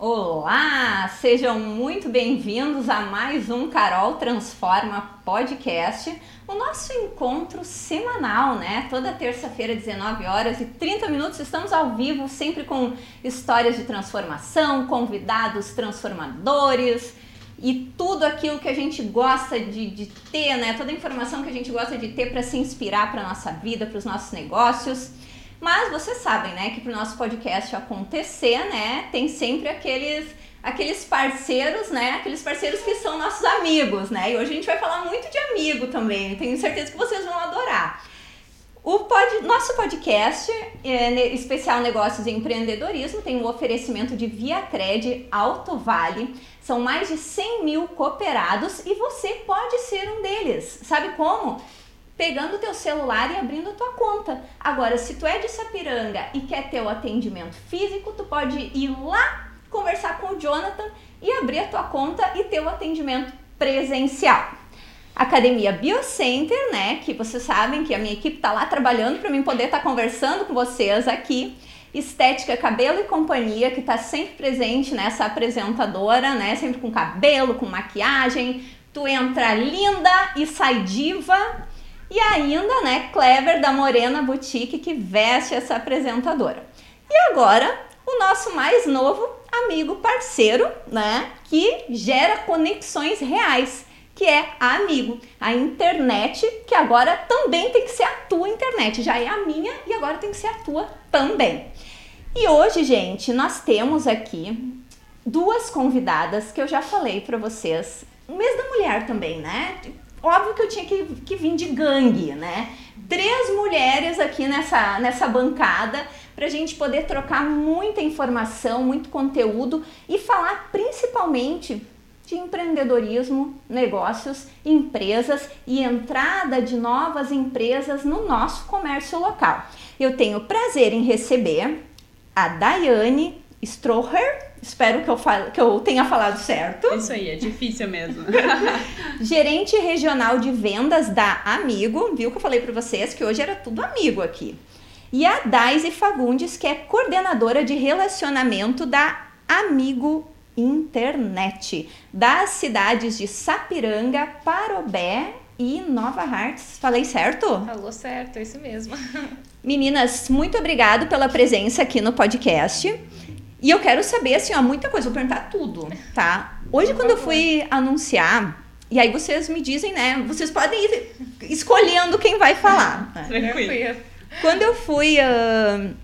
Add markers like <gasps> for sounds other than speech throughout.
Olá, sejam muito bem-vindos a mais um Carol Transforma Podcast, o nosso encontro semanal, né? Toda terça-feira, 19 horas e 30 minutos, estamos ao vivo, sempre com histórias de transformação, convidados transformadores e tudo aquilo que a gente gosta de, de ter, né? Toda a informação que a gente gosta de ter para se inspirar para nossa vida, para os nossos negócios. Mas vocês sabem, né, que para o nosso podcast acontecer, né, tem sempre aqueles aqueles parceiros, né, aqueles parceiros que são nossos amigos, né? E hoje a gente vai falar muito de amigo também. Tenho certeza que vocês vão adorar. O pod, nosso podcast é, especial Negócios e Empreendedorismo tem um oferecimento de Via Cred Alto Vale. São mais de 100 mil cooperados e você pode ser um deles. Sabe como? Pegando teu celular e abrindo a tua conta. Agora, se tu é de Sapiranga e quer ter o atendimento físico, tu pode ir lá conversar com o Jonathan e abrir a tua conta e ter o atendimento presencial. Academia Biocenter, né, que vocês sabem que a minha equipe está lá trabalhando para mim poder estar tá conversando com vocês aqui. Estética Cabelo e Companhia, que está sempre presente nessa apresentadora, né, sempre com cabelo, com maquiagem. Tu entra linda e sai diva e ainda, né, Clever da Morena Boutique que veste essa apresentadora. E agora, o nosso mais novo amigo parceiro, né, que gera conexões reais, que é a Amigo, a internet, que agora também tem que ser a tua internet, já é a minha e agora tem que ser a tua também. E hoje, gente, nós temos aqui duas convidadas que eu já falei para vocês, o mês da mulher também, né? Óbvio que eu tinha que, que vir de gangue, né? Três mulheres aqui nessa, nessa bancada para a gente poder trocar muita informação, muito conteúdo e falar principalmente de empreendedorismo, negócios, empresas e entrada de novas empresas no nosso comércio local. Eu tenho prazer em receber a Daiane Stroher, Espero que eu, fale, que eu tenha falado certo. Isso aí, é difícil mesmo. <laughs> Gerente regional de vendas da Amigo, viu que eu falei para vocês que hoje era tudo amigo aqui. E a Daisy Fagundes, que é coordenadora de relacionamento da Amigo Internet, das cidades de Sapiranga, Parobé e Nova Hartz. Falei certo? Falou certo, é isso mesmo. <laughs> Meninas, muito obrigado pela presença aqui no podcast. E eu quero saber, assim, ó, muita coisa, vou perguntar tudo, tá? Hoje, quando eu fui anunciar, e aí vocês me dizem, né? Vocês podem ir escolhendo quem vai falar. <laughs> Tranquilo. Quando eu fui. Uh,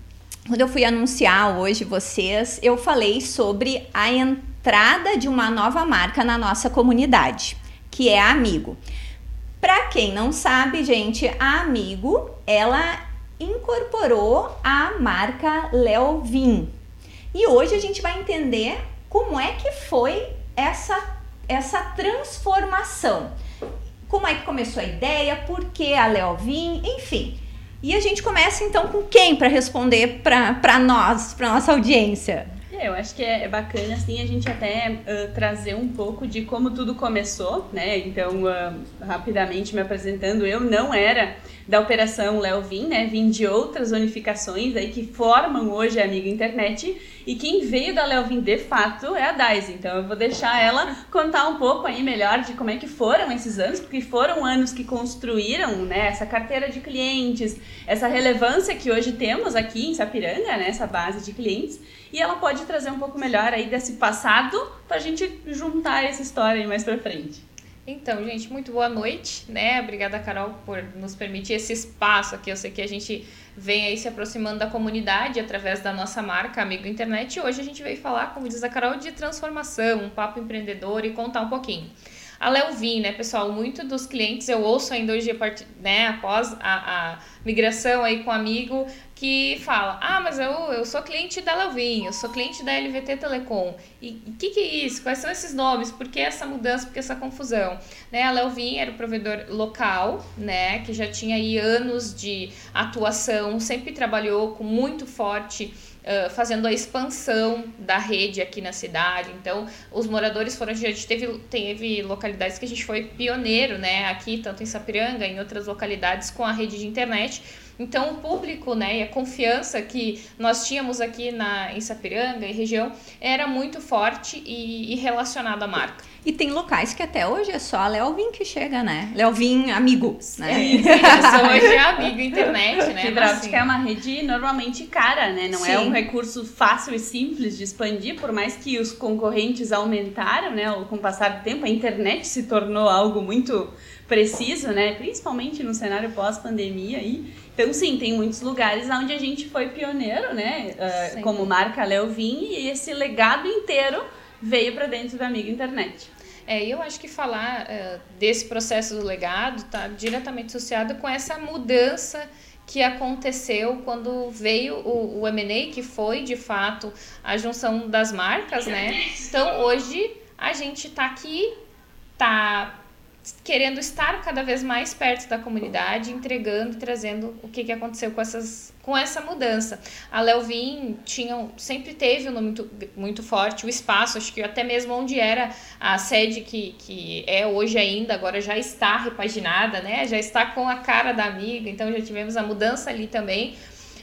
quando eu fui anunciar hoje vocês, eu falei sobre a entrada de uma nova marca na nossa comunidade, que é a Amigo. Para quem não sabe, gente, a Amigo, ela incorporou a marca Leovin, e hoje a gente vai entender como é que foi essa, essa transformação. Como é que começou a ideia, por que a Leovin, enfim. E a gente começa então com quem para responder para nós, para nossa audiência? É, eu acho que é bacana assim a gente até uh, trazer um pouco de como tudo começou, né? Então, uh, rapidamente me apresentando, eu não era da operação Léo Vim, né? Vim de outras unificações aí que formam hoje a Amiga Internet e quem veio da Léo Vim de fato é a Daisy. Então eu vou deixar ela contar um pouco aí melhor de como é que foram esses anos, porque foram anos que construíram, né, essa carteira de clientes, essa relevância que hoje temos aqui em Sapiranga, né, essa base de clientes, e ela pode trazer um pouco melhor aí desse passado para a gente juntar essa história aí mais para frente. Então, gente, muito boa noite, né? Obrigada, Carol, por nos permitir esse espaço aqui. Eu sei que a gente vem aí se aproximando da comunidade através da nossa marca Amigo Internet. E hoje a gente veio falar, como diz a Carol, de transformação, um papo empreendedor e contar um pouquinho. A Leovin, né, pessoal? Muito dos clientes eu ouço ainda hoje, né, após a, a migração aí com o amigo, que fala: Ah, mas eu, eu sou cliente da Leovin, eu sou cliente da LVT Telecom. E o que, que é isso? Quais são esses nomes? Por que essa mudança? Por que essa confusão? Né, a Leovin era o provedor local, né, que já tinha aí anos de atuação, sempre trabalhou com muito forte fazendo a expansão da rede aqui na cidade. Então, os moradores foram. A gente teve, teve localidades que a gente foi pioneiro, né? Aqui, tanto em Sapiranga, em outras localidades, com a rede de internet. Então, o público né, e a confiança que nós tínhamos aqui na, em Sapiranga e região era muito forte e, e relacionado à marca. E tem locais que até hoje é só a Leovin que chega, né? Leovin amigo, né? É, isso, <laughs> hoje é amigo internet, né? Fibra é uma rede normalmente cara, né? Não é Sim. é um recurso fácil e simples de expandir, por mais que os concorrentes aumentaram, né? Com o passar do tempo, a internet se tornou algo muito preciso, né? Principalmente no cenário pós-pandemia aí. Então, sim, tem muitos lugares onde a gente foi pioneiro, né? Uh, como marca Leovin, e esse legado inteiro veio para dentro da Amiga Internet. É, eu acho que falar uh, desse processo do legado está diretamente associado com essa mudança que aconteceu quando veio o, o M&A, que foi, de fato, a junção das marcas, né? Então, hoje, a gente está aqui, tá querendo estar cada vez mais perto da comunidade, entregando trazendo o que, que aconteceu com, essas, com essa mudança. A Leovin tinha, sempre teve um nome muito, muito forte, o espaço, acho que até mesmo onde era a sede que, que é hoje ainda, agora já está repaginada, né? já está com a cara da amiga, então já tivemos a mudança ali também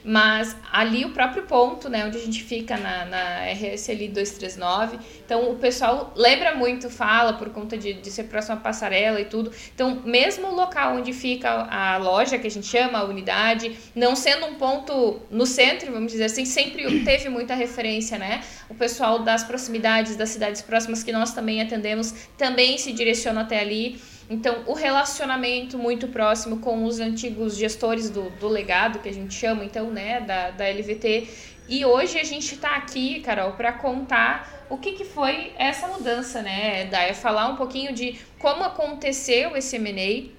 mas ali o próprio ponto, né, onde a gente fica na, na RS ali 239, então o pessoal lembra muito, fala por conta de, de ser próximo à passarela e tudo. Então, mesmo o local onde fica a loja, que a gente chama, a unidade, não sendo um ponto no centro, vamos dizer assim, sempre teve muita referência, né? O pessoal das proximidades, das cidades próximas que nós também atendemos, também se direciona até ali. Então, o relacionamento muito próximo com os antigos gestores do, do legado, que a gente chama, então, né, da, da LVT. E hoje a gente está aqui, Carol, para contar o que, que foi essa mudança, né, Daia? Falar um pouquinho de como aconteceu esse M&A,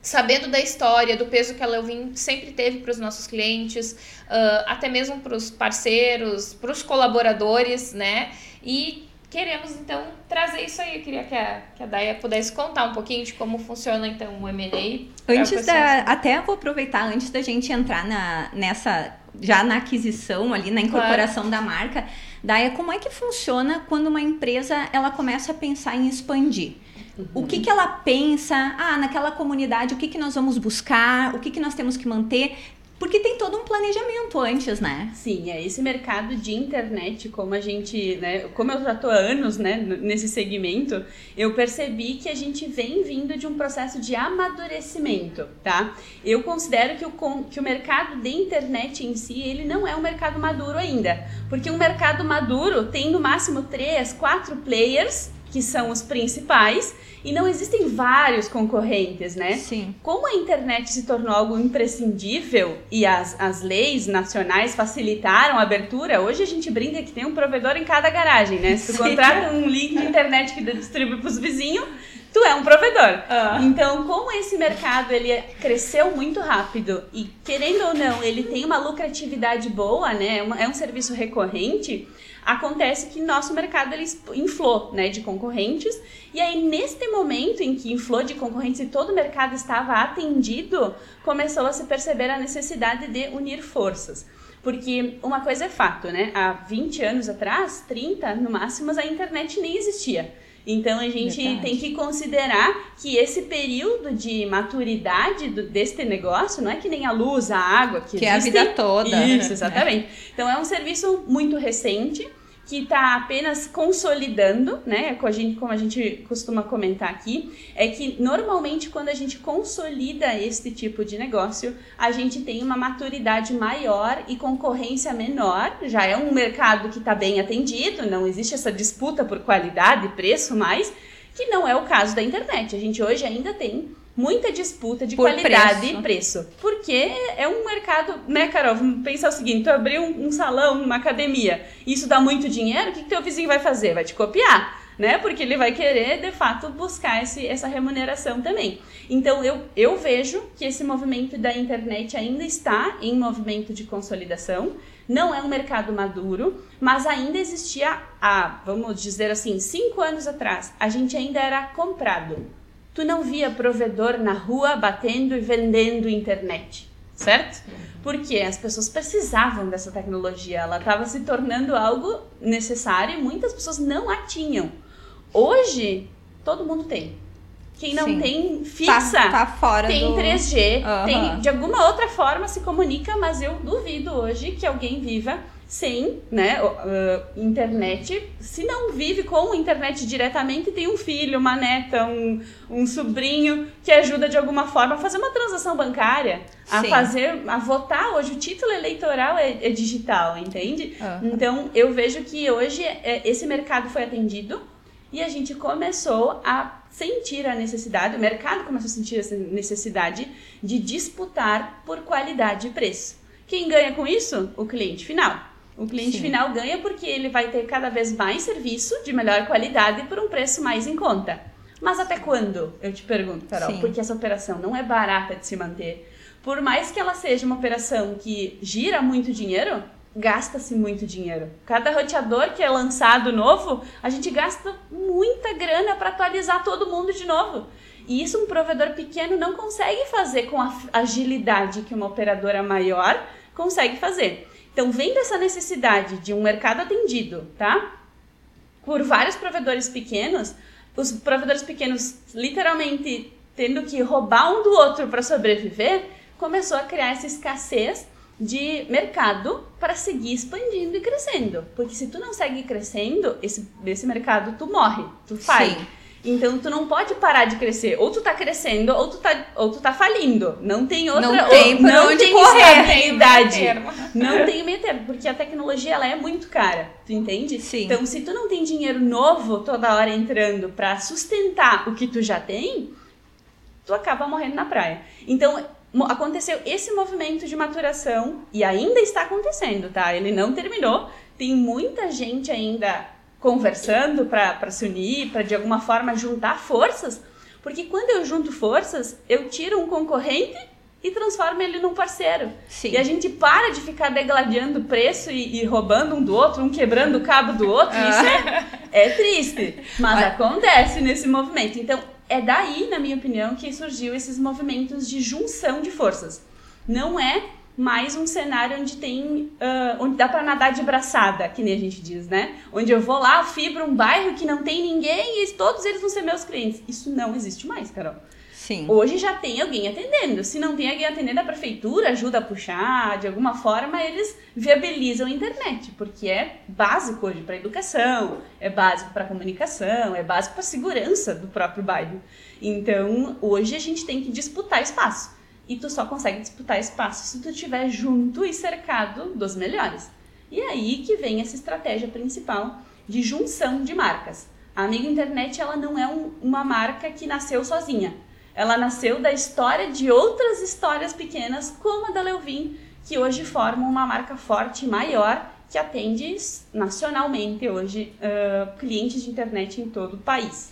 sabendo da história, do peso que a Leuvin sempre teve para os nossos clientes, uh, até mesmo para os parceiros, para os colaboradores, né? E queremos então trazer isso aí. Eu queria que a, que a Daya pudesse contar um pouquinho de como funciona então o M&A. Antes da, até vou aproveitar antes da gente entrar na, nessa já na aquisição ali, na incorporação claro. da marca, Daya, como é que funciona quando uma empresa ela começa a pensar em expandir? Uhum. O que, que ela pensa, ah, naquela comunidade, o que, que nós vamos buscar, o que, que nós temos que manter? Porque tem todo um planejamento antes, né? Sim, é esse mercado de internet, como a gente, né, como eu já tô há anos, né, nesse segmento, eu percebi que a gente vem vindo de um processo de amadurecimento, tá? Eu considero que o, que o mercado de internet em si, ele não é um mercado maduro ainda, porque um mercado maduro tem no máximo três, quatro players que são os principais, e não existem vários concorrentes, né? Sim. Como a internet se tornou algo imprescindível e as, as leis nacionais facilitaram a abertura, hoje a gente brinca que tem um provedor em cada garagem, né? Se tu Sim. contrata um link de internet que distribui para os vizinhos, tu é um provedor. Ah. Então, como esse mercado ele cresceu muito rápido e querendo ou não, ele tem uma lucratividade boa, né? É um serviço recorrente acontece que nosso mercado ele inflou né, de concorrentes. E aí, neste momento em que inflou de concorrentes e todo o mercado estava atendido, começou a se perceber a necessidade de unir forças. Porque uma coisa é fato, né? Há 20 anos atrás, 30 no máximo, a internet nem existia. Então a gente Verdade. tem que considerar que esse período de maturidade do, deste negócio não é que nem a luz, a água, que, que é a vida toda. Isso, exatamente. É. Então é um serviço muito recente que está apenas consolidando, né? Como a, gente, como a gente costuma comentar aqui, é que normalmente quando a gente consolida este tipo de negócio, a gente tem uma maturidade maior e concorrência menor. Já é um mercado que está bem atendido, não existe essa disputa por qualidade e preço mais, que não é o caso da internet. A gente hoje ainda tem muita disputa de Por qualidade preço. e preço. Porque é um mercado, né, Carol? Pensar o seguinte: tu abriu um, um salão, uma academia, isso dá muito dinheiro, o que, que teu vizinho vai fazer? Vai te copiar. Né? Porque ele vai querer, de fato, buscar esse, essa remuneração também. Então, eu, eu vejo que esse movimento da internet ainda está em movimento de consolidação. Não é um mercado maduro, mas ainda existia há, vamos dizer assim, cinco anos atrás, a gente ainda era comprado. Tu não via provedor na rua batendo e vendendo internet. certo? Porque as pessoas precisavam dessa tecnologia, ela estava se tornando algo necessário e muitas pessoas não a tinham. Hoje, todo mundo tem. Quem não Sim. tem fixa, tá, tá fora tem do... 3G, uhum. tem de alguma outra forma se comunica, mas eu duvido hoje que alguém viva sem né, uh, internet. Se não vive com internet diretamente, tem um filho, uma neta, um, um sobrinho que ajuda de alguma forma a fazer uma transação bancária, a Sim. fazer, a votar. Hoje o título eleitoral é, é digital, entende? Uhum. Então eu vejo que hoje é, esse mercado foi atendido e a gente começou a sentir a necessidade, o mercado começou a sentir essa necessidade de disputar por qualidade e preço. Quem ganha com isso? O cliente final. O cliente Sim. final ganha porque ele vai ter cada vez mais serviço de melhor qualidade por um preço mais em conta. Mas até quando? Eu te pergunto, Carol, Sim. porque essa operação não é barata de se manter. Por mais que ela seja uma operação que gira muito dinheiro, gasta-se muito dinheiro. Cada roteador que é lançado novo, a gente gasta muita grana para atualizar todo mundo de novo. E isso um provedor pequeno não consegue fazer com a agilidade que uma operadora maior consegue fazer. Então, vendo essa necessidade de um mercado atendido, tá? Por vários provedores pequenos, os provedores pequenos literalmente tendo que roubar um do outro para sobreviver, começou a criar essa escassez de mercado para seguir expandindo e crescendo. Porque se tu não segue crescendo, esse, esse mercado tu morre, tu faz. Sim. Então tu não pode parar de crescer. Ou tu tá crescendo, ou tu tá, ou tu tá falindo. Não tem outra. Não tem por não onde tem correr. estabilidade. Não tem meio termo, porque a tecnologia ela é muito cara. Tu entende? Sim. Então, se tu não tem dinheiro novo toda hora entrando para sustentar o que tu já tem, tu acaba morrendo na praia. Então, aconteceu esse movimento de maturação e ainda está acontecendo, tá? Ele não terminou. Tem muita gente ainda conversando para se unir, para de alguma forma juntar forças, porque quando eu junto forças, eu tiro um concorrente e transformo ele num parceiro. Sim. E a gente para de ficar degladiando preço e, e roubando um do outro, um quebrando o cabo do outro. Ah. Isso é, é triste, mas acontece nesse movimento. Então, é daí, na minha opinião, que surgiu esses movimentos de junção de forças. Não é mais um cenário onde tem uh, onde dá para nadar de braçada, que nem a gente diz, né? Onde eu vou lá, fibro um bairro que não tem ninguém e todos eles vão ser meus clientes. Isso não existe mais, Carol. Sim. Hoje já tem alguém atendendo. Se não tem alguém atendendo, a prefeitura ajuda a puxar, de alguma forma eles viabilizam a internet, porque é básico hoje para educação, é básico para comunicação, é básico para segurança do próprio bairro. Então, hoje a gente tem que disputar espaço. E tu só consegue disputar espaço se tu estiver junto e cercado dos melhores. E é aí que vem essa estratégia principal de junção de marcas. A Amigo Internet ela não é um, uma marca que nasceu sozinha. Ela nasceu da história de outras histórias pequenas, como a da Leuvin, que hoje formam uma marca forte maior que atende nacionalmente hoje uh, clientes de internet em todo o país.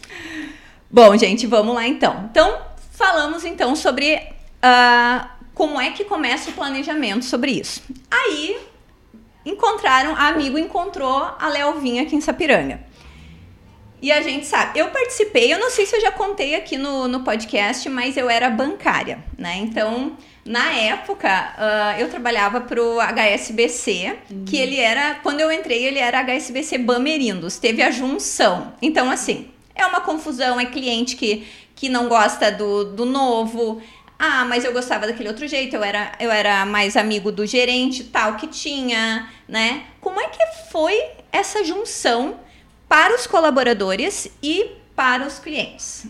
Bom, gente, vamos lá então. Então, falamos então sobre uh, como é que começa o planejamento sobre isso. Aí encontraram, a amigo encontrou a Leovinha aqui em Sapiranga. E a gente sabe, eu participei, eu não sei se eu já contei aqui no, no podcast, mas eu era bancária, né? Então, na época, uh, eu trabalhava pro HSBC, que ele era, quando eu entrei, ele era HSBC Bamerindos, teve a junção. Então, assim, é uma confusão, é cliente que, que não gosta do, do novo, ah, mas eu gostava daquele outro jeito, eu era, eu era mais amigo do gerente tal que tinha, né? Como é que foi essa junção para os colaboradores e para os clientes?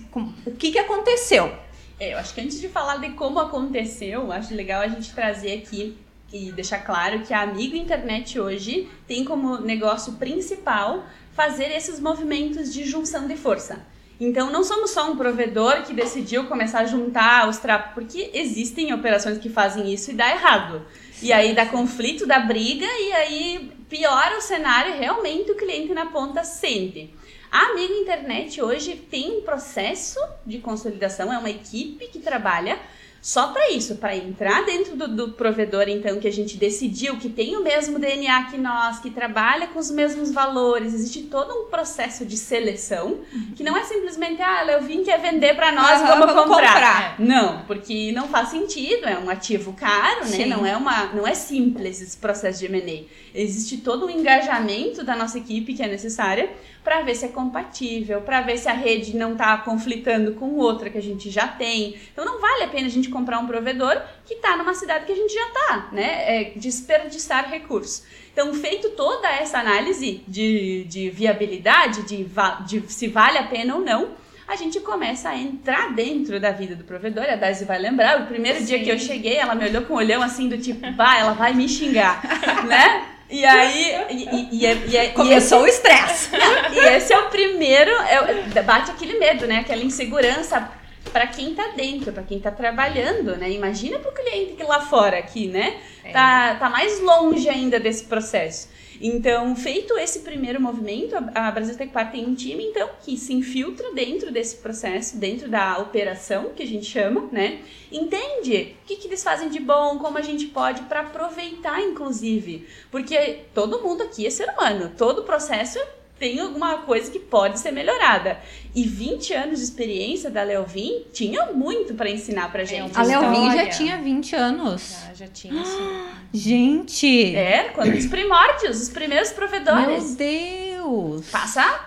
O que, que aconteceu? É, eu acho que antes de falar de como aconteceu, acho legal a gente trazer aqui e deixar claro que a Amigo Internet hoje tem como negócio principal fazer esses movimentos de junção de força. Então não somos só um provedor que decidiu começar a juntar os trapos, porque existem operações que fazem isso e dá errado. E aí dá conflito, dá briga e aí piora o cenário realmente o cliente na ponta sente. A Amigo Internet hoje tem um processo de consolidação, é uma equipe que trabalha Só para isso, para entrar dentro do, do, provedor, então, que a gente decidiu que tem o mesmo DNA que nós, que trabalha com os mesmos valores, existe todo um processo de seleção, que não é simplesmente, ah, eu vim quer vender para nós, vamos, vamos comprar. comprar. Não, porque não faz sentido, é um ativo caro, né? Não é, uma, não é simples esse processo de M&A. Existe todo um engajamento da nossa equipe que é necessária para ver se é compatível, para ver se a rede não está conflitando com outra que a gente já tem. Então não vale a pena a gente comprar um provedor que está numa cidade que a gente já está, né? É desperdiçar recursos. Então, feito toda essa análise de, de viabilidade, de, de se vale a pena ou não, a gente começa a entrar dentro da vida do provedor. A Daisy vai lembrar, o primeiro Sim. dia que eu cheguei, ela me olhou com um olhão assim do tipo, bah, ela vai me xingar, <laughs> né? E aí. E, e, e, e Começou esse, o estresse. <laughs> E esse é o primeiro. É, bate aquele medo, né? Aquela insegurança para quem tá dentro, para quem tá trabalhando, né? Imagina pro cliente que lá fora aqui, né? É. Tá, tá mais longe ainda desse processo. Então, feito esse primeiro movimento, a Brasil Tecpar tem um time, então, que se infiltra dentro desse processo, dentro da operação, que a gente chama, né? Entende o que, que eles fazem de bom, como a gente pode para aproveitar, inclusive. Porque todo mundo aqui é ser humano, todo processo tem alguma coisa que pode ser melhorada. E 20 anos de experiência da Leovin tinha muito para ensinar pra gente. É a Leovin já tinha 20 anos. Já, já tinha, sim. <gasps> gente! É, quando os primórdios, os primeiros provedores. Meu Deus! Passa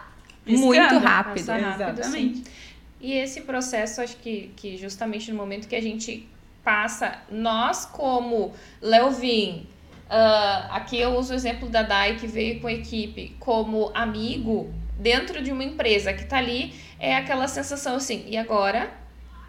piscando. muito rápido. Passa rápido Exatamente. Sim. E esse processo, acho que, que justamente no momento que a gente passa, nós como Leovin, Uh, aqui eu uso o exemplo da Dai, que veio com a equipe como amigo dentro de uma empresa que está ali, é aquela sensação assim, e agora?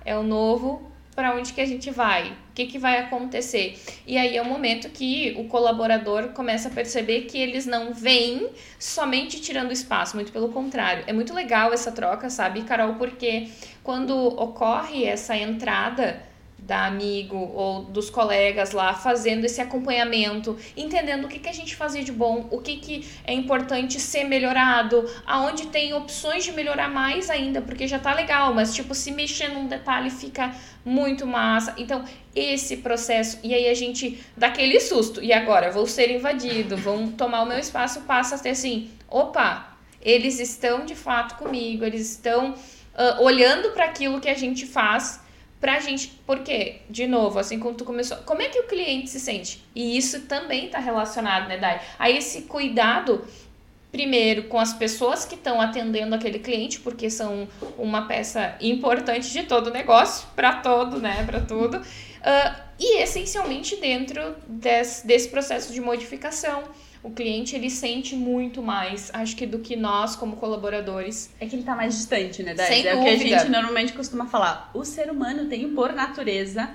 É o novo, para onde que a gente vai? O que, que vai acontecer? E aí é o momento que o colaborador começa a perceber que eles não vêm somente tirando espaço, muito pelo contrário. É muito legal essa troca, sabe, Carol? Porque quando ocorre essa entrada da amigo ou dos colegas lá fazendo esse acompanhamento, entendendo o que, que a gente fazia de bom, o que, que é importante ser melhorado, aonde tem opções de melhorar mais ainda, porque já tá legal, mas tipo, se mexer num detalhe fica muito massa. Então, esse processo, e aí a gente dá aquele susto, e agora vou ser invadido, vão tomar o meu espaço, passa a ter assim, opa, eles estão de fato comigo, eles estão uh, olhando para aquilo que a gente faz pra gente, porque, de novo, assim como tu começou, como é que o cliente se sente? E isso também está relacionado, né, Dai? A esse cuidado, primeiro, com as pessoas que estão atendendo aquele cliente, porque são uma peça importante de todo o negócio, para todo, né, para tudo, uh, e essencialmente dentro desse processo de modificação o cliente ele sente muito mais, acho que do que nós como colaboradores. É que ele está mais distante, né, Dai? Sem é dúvida. o que a gente normalmente costuma falar. O ser humano tem por natureza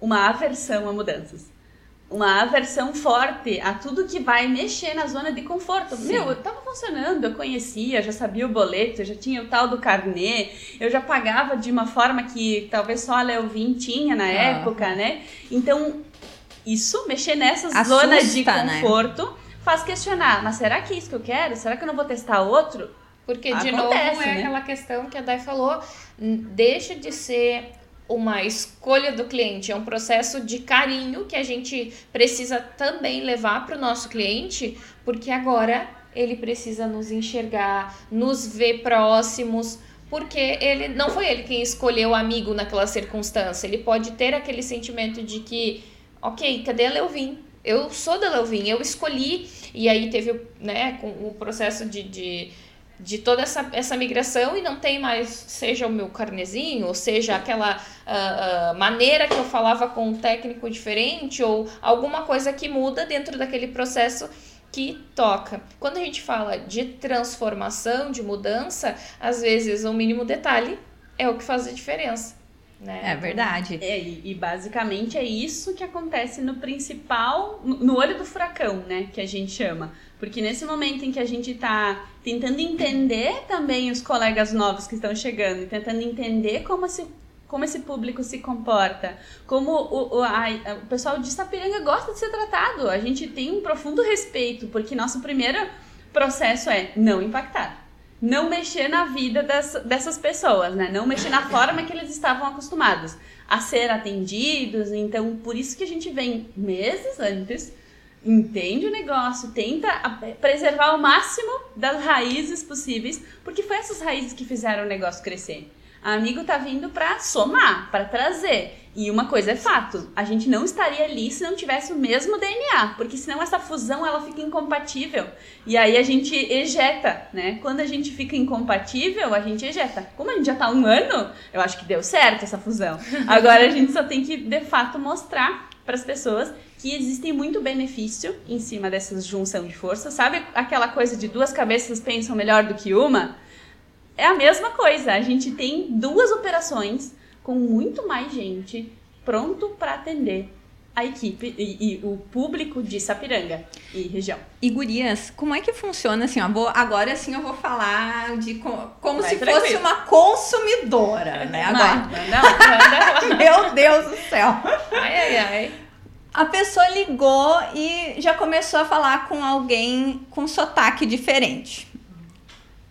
uma aversão a mudanças. Uma aversão forte a tudo que vai mexer na zona de conforto. Sim. Meu, eu tava funcionando, eu conhecia, já sabia o boleto, eu já tinha o tal do carnê, eu já pagava de uma forma que talvez só a Leovin tinha na ah. época, né? Então, isso, mexer nessa Assusta, zona de né? conforto. Né? Faz questionar, mas será que é isso que eu quero? Será que eu não vou testar outro? Porque, de novo, é né? aquela questão que a Dai falou, deixa de ser uma escolha do cliente, é um processo de carinho que a gente precisa também levar para o nosso cliente, porque agora ele precisa nos enxergar, nos ver próximos, porque ele não foi ele quem escolheu o amigo naquela circunstância. Ele pode ter aquele sentimento de que, ok, cadê a Leovin? Eu sou da Leuvin, eu escolhi, e aí teve né, com o processo de, de, de toda essa, essa migração e não tem mais, seja o meu carnezinho, ou seja aquela uh, uh, maneira que eu falava com um técnico diferente, ou alguma coisa que muda dentro daquele processo que toca. Quando a gente fala de transformação, de mudança, às vezes o mínimo detalhe é o que faz a diferença. Né? É verdade. É, e, basicamente é isso que acontece no principal, no olho do furacão, né? Que a gente chama. Porque nesse momento em que a gente está tentando entender também os colegas novos que estão chegando, tentando entender como se como esse público se comporta, como o, o, a, o pessoal de Sapiranga gosta de ser tratado. A gente tem um profundo respeito, porque nosso primeiro processo é não impactar não mexer na vida das, dessas pessoas, né? Não mexer na forma que eles estavam acostumados. a ser atendidos. Então, por isso que a gente vem meses antes, entende o negócio, tenta preservar ao máximo das raízes possíveis, porque foi essas raízes que fizeram o negócio crescer. A Amigo tá vindo para somar, para trazer. E uma coisa é fato, a gente não estaria ali se não tivesse o mesmo DNA, porque senão essa fusão ela fica incompatível. E aí a gente ejeta, né? Quando a gente fica incompatível, a gente ejeta. Como a gente já tá um ano, eu acho que deu certo essa fusão. <laughs> Agora a gente só tem que de fato mostrar para as pessoas que existem muito benefício em cima dessa junção de forças. Sabe aquela coisa de duas cabeças pensam melhor do que uma? é a mesma coisa. A gente tem duas operações com muito mais gente pronto para atender a equipe e, e, o público de Sapiranga e região. E gurias, como é que funciona assim? Ó, vou, agora sim eu vou falar de como Vai se tranquilo. fosse uma consumidora, né? Agora. Não, não, <laughs> Meu Deus do céu. Ai, ai, ai. A pessoa ligou e já começou a falar com alguém com sotaque diferente.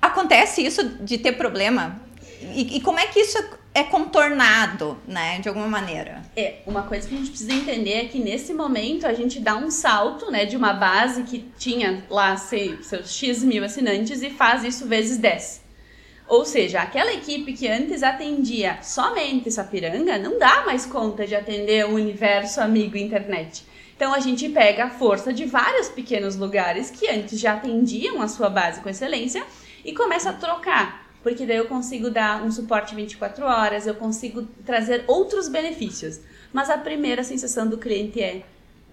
Acontece isso de ter problema? E, e, como é que isso é contornado, né, de alguma maneira? É, uma coisa que a gente precisa entender é que nesse momento a gente dá um salto, né, de uma base que tinha lá sei, seus X mil assinantes e faz isso vezes 10. Ou seja, aquela equipe que antes atendia somente Sapiranga não dá mais conta de atender o universo amigo internet. Então a gente pega a força de vários pequenos lugares que antes já atendiam a sua base com excelência e começa a trocar. Porque daí eu consigo dar um suporte 24 horas, eu consigo trazer outros benefícios. Mas a primeira sensação do cliente é: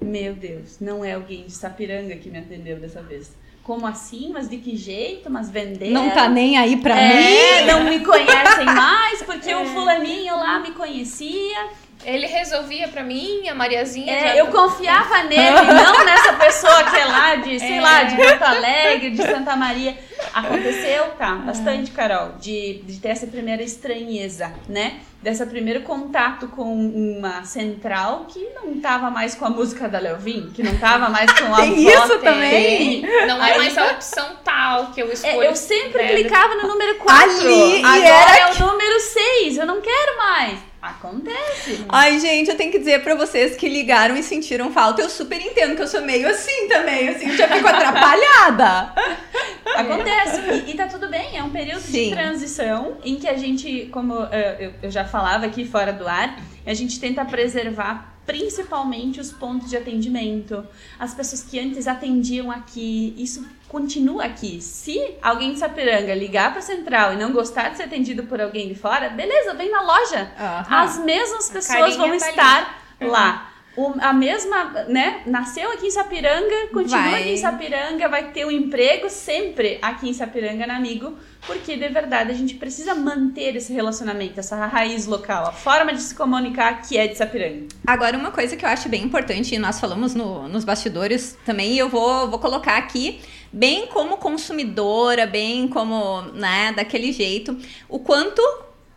meu Deus, não é alguém de Sapiranga que me atendeu dessa vez. Como assim? Mas de que jeito? Mas vender? Não tá nem aí pra é, mim? Não me conhecem <laughs> mais porque é. o fulaninho lá me conhecia. Ele resolvia pra mim, a Mariazinha. É, já... eu confiava nele, <laughs> não nessa pessoa que é lá de, sei é. lá, de Porto Alegre, de Santa Maria. Aconteceu, tá, bastante, Carol, de, de ter essa primeira estranheza, né? Desse primeiro contato com uma central que não tava mais com a música da Leovin, que não tava mais com a Tem isso também? Não é mais a opção tal que eu escolho. É, eu sempre né? clicava no número 4. Ali, Agora era... é o número 6, eu não quero mais. Acontece. Ai, gente, eu tenho que dizer pra vocês que ligaram e sentiram falta. Eu super entendo que eu sou meio assim também, assim, eu já fico atrapalhada. <laughs> Acontece. E, e tá tudo bem, é um período Sim. de transição em que a gente, como eu, eu já falava aqui fora do ar, a gente tenta preservar principalmente os pontos de atendimento, as pessoas que antes atendiam aqui, isso continua aqui. Se alguém de Sapiranga ligar para a central e não gostar de ser atendido por alguém de fora, beleza, vem na loja. Uhum. As mesmas pessoas vão tá estar ali. lá. O, a mesma, né? Nasceu aqui em Sapiranga, continua vai. aqui em Sapiranga, vai ter um emprego sempre aqui em Sapiranga na Amigo, porque de verdade a gente precisa manter esse relacionamento, essa raiz local, a forma de se comunicar que é de Sapiranga. Agora, uma coisa que eu acho bem importante, e nós falamos no, nos bastidores também, e eu vou, vou colocar aqui, bem como consumidora, bem como, né, daquele jeito, o quanto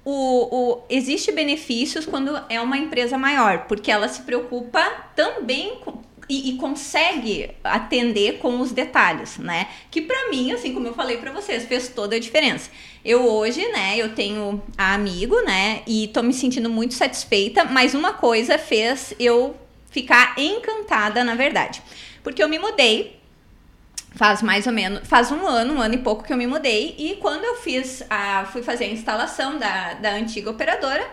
o, o, existe benefícios quando é uma empresa maior, porque ela se preocupa também com, e, e, consegue atender com os detalhes, né? Que para mim, assim como eu falei para vocês, fez toda a diferença. Eu hoje, né, eu tenho a amigo, né, e tô me sentindo muito satisfeita, mas uma coisa fez eu ficar encantada, na verdade. Porque eu me mudei Faz mais ou menos, faz um ano, um ano e pouco que eu me mudei. E quando eu fiz a, fui fazer a instalação da, da antiga operadora,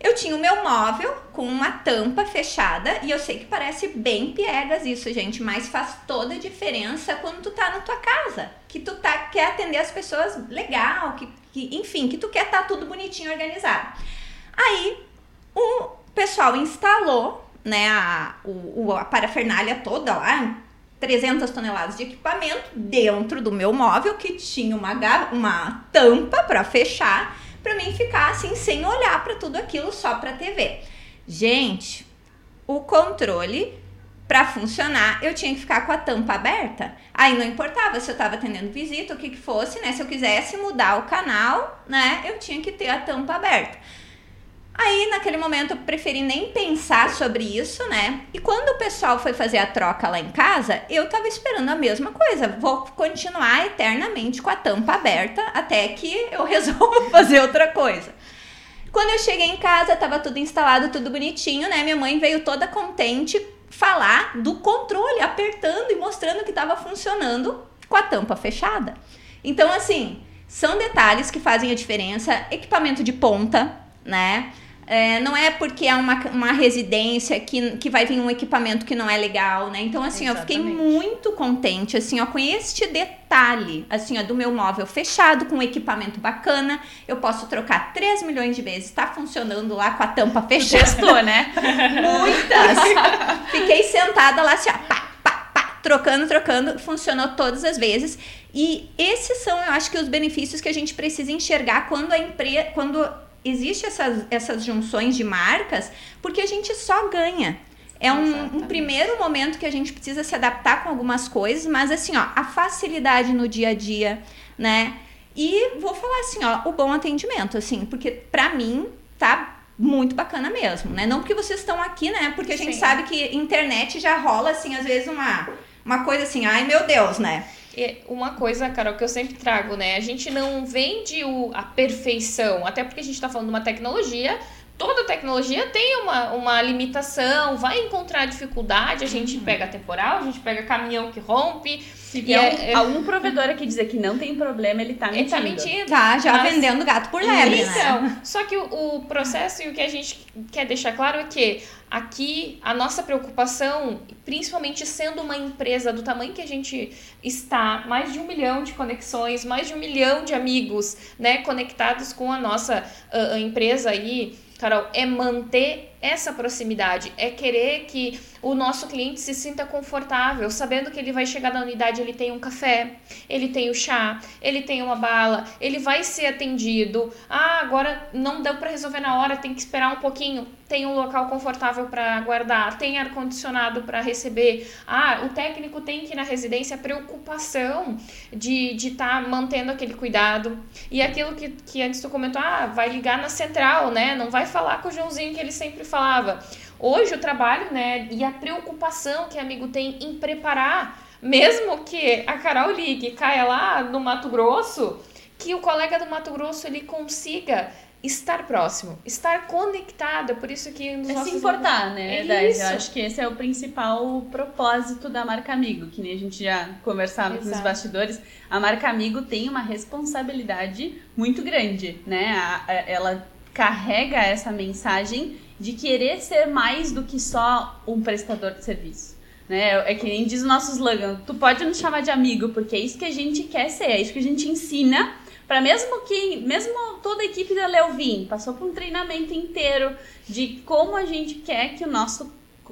eu tinha o meu móvel com uma tampa fechada. E eu sei que parece bem piegas isso, gente, mas faz toda a diferença quando tu tá na tua casa. Que tu tá, quer atender as pessoas legal, que, que enfim, que tu quer tá tudo bonitinho, organizado. Aí o pessoal instalou né, a, o, a parafernália toda lá, 300 toneladas de equipamento dentro do meu móvel que tinha uma, uma tampa para fechar, para mim ficar assim sem olhar para tudo aquilo só para TV. Gente, o controle para funcionar, eu tinha que ficar com a tampa aberta. Aí não importava se eu estava atendendo visita, o que que fosse, né? Se eu quisesse mudar o canal, né, eu tinha que ter a tampa aberta. Aí, naquele momento, eu preferi nem pensar sobre isso, né? E quando o pessoal foi fazer a troca lá em casa, eu tava esperando a mesma coisa. Vou continuar eternamente com a tampa aberta até que eu <laughs> resolva fazer outra coisa. Quando eu cheguei em casa, tava tudo instalado, tudo bonitinho, né? Minha mãe veio toda contente falar do controle, apertando e mostrando que estava funcionando com a tampa fechada. Então, assim, são detalhes que fazem a diferença. Equipamento de ponta, né? É, não é porque é uma, uma residência que, que vai vir um equipamento que não é legal, né? Então, assim, Exatamente. eu fiquei muito contente, assim, ó, com este detalhe, assim, ó, do meu móvel fechado, com um equipamento bacana. Eu posso trocar 3 milhões de vezes, tá funcionando lá com a tampa fechada. Testou, né? Muitas! <laughs> Fiquei sentada lá, assim, ó, pá, pá, pá, trocando, trocando, funcionou todas as vezes. E esses são, eu acho que, os benefícios que a gente precisa enxergar quando a empresa, quando existe essas, essas junções de marcas porque a gente só ganha. É um, um, primeiro momento que a gente precisa se adaptar com algumas coisas, mas assim, ó, a facilidade no dia a dia, né? E vou falar assim, ó, o bom atendimento, assim, porque para mim tá muito bacana mesmo, né? Não porque vocês estão aqui, né? Porque a gente Sim. sabe que internet já rola, assim, às vezes uma, uma coisa assim, ai meu Deus, né? Uma coisa, Carol, que eu sempre trago, né? A gente não vende o, a perfeição, até porque a gente está falando de uma tecnologia. Toda tecnologia tem uma, uma limitação, vai encontrar dificuldade, a gente uhum. pega temporal, a gente pega caminhão que rompe. Se vier é, algum provedor aqui dizer que não tem problema, ele tá mentindo. Ele tá mentindo. Tá, já mas, vendendo gato por lebre, então, né? Só que o, o processo e o que a gente quer deixar claro é que Aqui, a nossa preocupação, principalmente sendo uma empresa do tamanho que a gente está, mais de um milhão de conexões, mais de um milhão de amigos né, conectados com a nossa uh, empresa aí, Carol, é manter essa proximidade, é querer que o nosso cliente se sinta confortável, sabendo que ele vai chegar na unidade, ele tem um café, ele tem o chá, ele tem uma bala, ele vai ser atendido. Ah, agora não deu para resolver na hora, tem que esperar um pouquinho. Tem um local confortável para aguardar, tem ar condicionado para receber. Ah, o técnico tem que ir na residência preocupação de estar tá mantendo aquele cuidado. E aquilo que, que antes tu comentou, ah, vai ligar na central, né? Não vai falar com o Joãozinho que ele sempre falava. Hoje o trabalho, né, e a preocupação que amigo tem em preparar, mesmo que a Carol ligue caia lá no Mato Grosso, que o colega do Mato Grosso ele consiga estar próximo, estar conectado, por isso que nos é se importar, né, é isso. Eu acho que esse é o principal propósito da marca Amigo, que nem a gente já conversava Exato. nos bastidores. A marca Amigo tem uma responsabilidade muito grande, né? ela carrega essa mensagem de querer ser mais do que só um prestador de serviço. Né? É que nem diz o nosso slogan, tu pode nos chamar de amigo, porque é isso que a gente quer ser, é isso que a gente ensina para mesmo que, mesmo toda a equipe da Leovin passou por um treinamento inteiro de como a gente quer que o nosso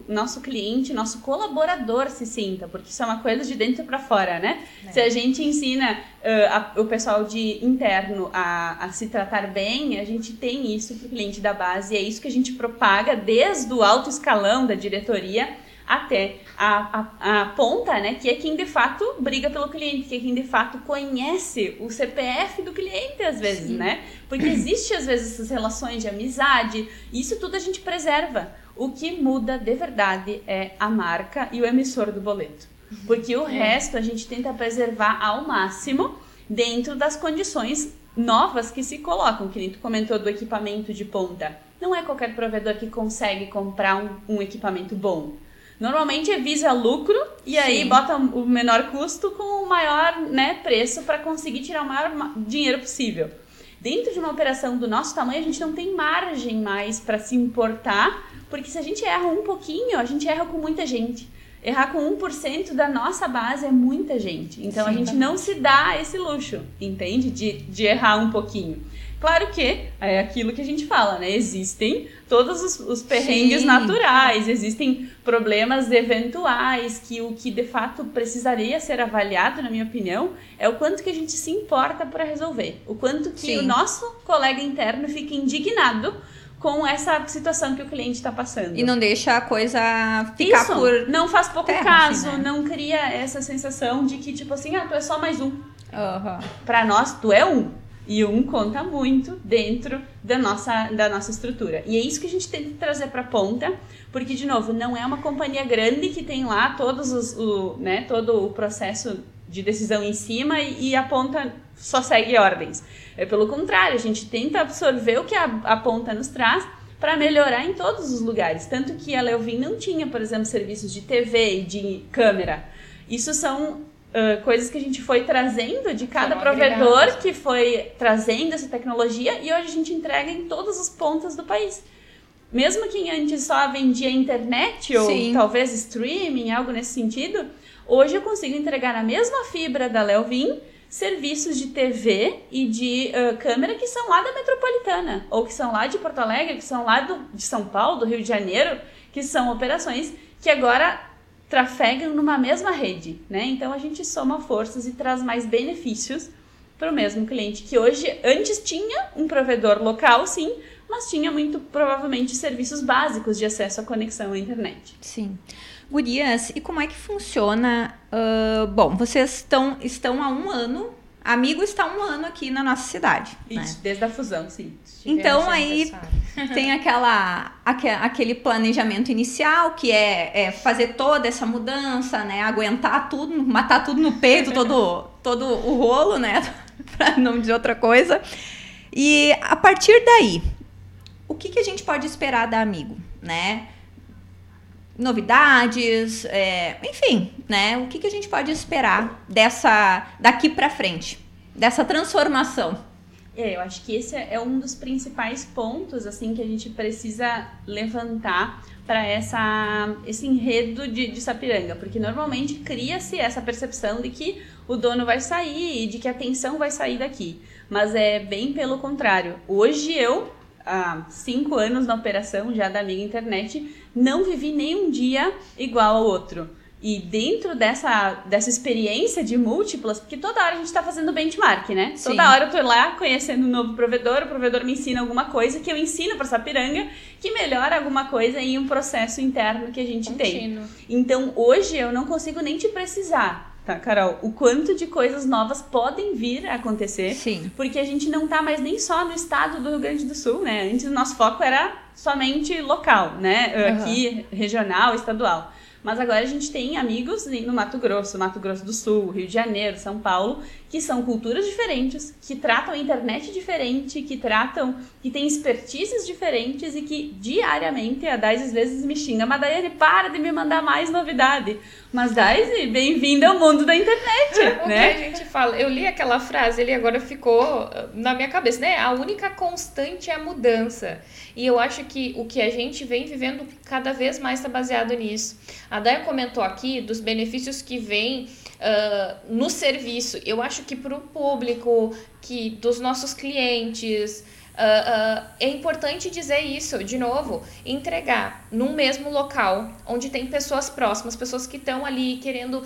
nosso cliente, nosso colaborador se sinta, porque isso é uma coisa de dentro para fora, né? É. Se a gente ensina uh, a, o pessoal de interno a, a, se tratar bem, a gente tem isso para o cliente da base, e é isso que a gente propaga desde o alto escalão da diretoria até a, a, a, ponta, né, que é quem de fato briga pelo cliente, que é quem de fato conhece o CPF do cliente às vezes, Sim. né? Porque existe às vezes essas relações de amizade, e isso tudo a gente preserva. O que muda de verdade é a marca e o emissor do boleto. Porque o é. resto a gente tenta preservar ao máximo dentro das condições novas que se colocam. Que nem tu comentou do equipamento de ponta. Não é qualquer provedor que consegue comprar um, um equipamento bom. Normalmente é visa lucro e Sim. aí bota o menor custo com o maior né, preço para conseguir tirar o maior dinheiro possível. Dentro de uma operação do nosso tamanho, a gente não tem margem mais para se importar porque se a gente erra um pouquinho, a gente erra com muita gente. Errar com 1% da nossa base é muita gente. Então Sim, a gente tá. não se dá esse luxo, entende? De, de errar um pouquinho. Claro que é aquilo que a gente fala, né? Existem todos os, os perrengues Sim. naturais, existem problemas eventuais que o que de fato precisaria ser avaliado, na minha opinião, é o quanto que a gente se importa para resolver, o quanto que Sim. o nosso colega interno fica indignado com essa situação que o cliente está passando. E não deixa a coisa ficar Isso, por. Não faz pouco terra, caso, assim, né? não cria essa sensação de que, tipo assim, ah, tu é só mais um. Uhum. Para nós, tu é um. E um conta muito dentro da nossa, da nossa estrutura. E é isso que a gente que trazer para ponta, porque, de novo, não é uma companhia grande que tem lá todos os, o, né, todo o processo de decisão em cima e, e a ponta só segue ordens. É pelo contrário, a gente tenta absorver o que a, a ponta nos traz para melhorar em todos os lugares. Tanto que a Leovin não tinha, por exemplo, serviços de TV e de câmera. Isso são uh, coisas que a gente foi trazendo de cada provedor que foi trazendo essa tecnologia e hoje a gente entrega em todas as pontas do país. Mesmo quem antes só vendia internet ou Sim. talvez streaming, algo nesse sentido, hoje eu consigo entregar na mesma fibra da Leovin serviços de TV e de uh, câmera que são lá da metropolitana, ou que são lá de Porto Alegre, que são lá do, de São Paulo, do Rio de Janeiro, que são operações que agora trafegam numa mesma rede, né? Então a gente soma forças e traz mais benefícios para o mesmo cliente que hoje antes tinha um provedor local, sim, mas tinha muito provavelmente serviços básicos de acesso à conexão à internet. Sim. Gurias, e como é que funciona? Uh, bom, vocês estão, estão há um ano, Amigo está um ano aqui na nossa cidade. Isso, né? desde a fusão, sim. Então aí tem aquela, aquele planejamento inicial que é, é, fazer toda essa mudança, né? Aguentar tudo, matar tudo no peito, todo, <laughs> todo o rolo, né? <laughs> para não dizer outra coisa. E a partir daí, o que, que a gente pode esperar da Amigo, né? Novidades, é, enfim, né? O que, que a gente pode esperar dessa daqui para frente, dessa transformação? É, eu acho que esse é um dos principais pontos assim que a gente precisa levantar para essa esse enredo de, de Sapiranga, porque normalmente cria-se essa percepção de que o dono vai sair e de que a atenção vai sair daqui, mas é bem pelo contrário. Hoje eu há cinco anos na operação já da Amiga Internet, não vivi nenhum dia igual ao outro. E dentro dessa, dessa experiência de múltiplas, porque toda hora a gente está fazendo benchmark, né? Sim. Toda hora eu tô lá conhecendo um novo provedor, o provedor me ensina alguma coisa que eu ensino para Sapiranga, que melhora alguma coisa em um processo interno que a gente Contínuo. tem. Então hoje eu não consigo nem te precisar tá, Carol? O quanto de coisas novas podem vir a acontecer. Sim. Porque a gente não tá mais nem só no estado do Rio Grande do Sul, né? Antes o nosso foco era somente local, né? Aqui, uhum. regional, estadual. Mas agora a gente tem amigos no Mato Grosso, Mato Grosso do Sul, Rio de Janeiro, São Paulo, que são culturas diferentes, que tratam a internet diferente, que tratam, que têm expertises diferentes e que diariamente a Daisy às vezes me xinga. Mas Daiane, para de me mandar mais novidade. Mas Daisy, bem-vinda ao mundo da internet, <laughs> o né? que a gente fala, eu li aquela frase, ele agora ficou uh, na minha cabeça, né? A única constante é a mudança. E eu acho que o que a gente vem vivendo cada vez mais está baseado nisso. A Daya comentou aqui dos benefícios que vem uh, no serviço. Eu acho que para o público, que dos nossos clientes, Uh, uh, é importante dizer isso, de novo, entregar num mesmo local, onde tem pessoas próximas, pessoas que estão ali querendo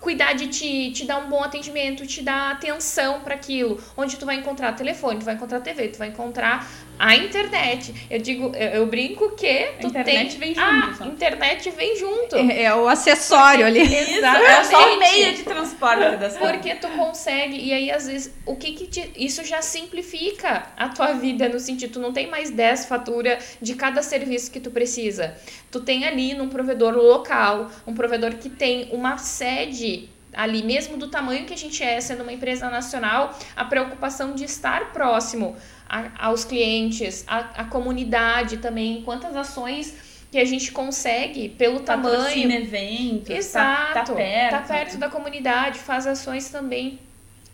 cuidar de ti, te dar um bom atendimento, te dar atenção para aquilo, onde tu vai encontrar telefone, tu vai encontrar TV, tu vai encontrar a internet. Eu digo, eu, eu brinco que tu a internet tem... vem junto. A internet vem junto. É, é o acessório Porque, ali. <laughs> Exatamente. É só o meio de transporte das Porque tu consegue, e aí às vezes, o que que te, isso já simplifica a tua vida no sentido, tu não tem mais 10 faturas de cada serviço que tu precisa. Tu tem ali num provedor local, um provedor que tem uma sede ali, mesmo do tamanho que a gente é, sendo uma empresa nacional, a preocupação de estar próximo a, aos clientes, a, comunidade também, quantas ações que a gente consegue pelo tamanho. eventos, Exato. Tá, tá perto. Tá perto da comunidade, faz ações também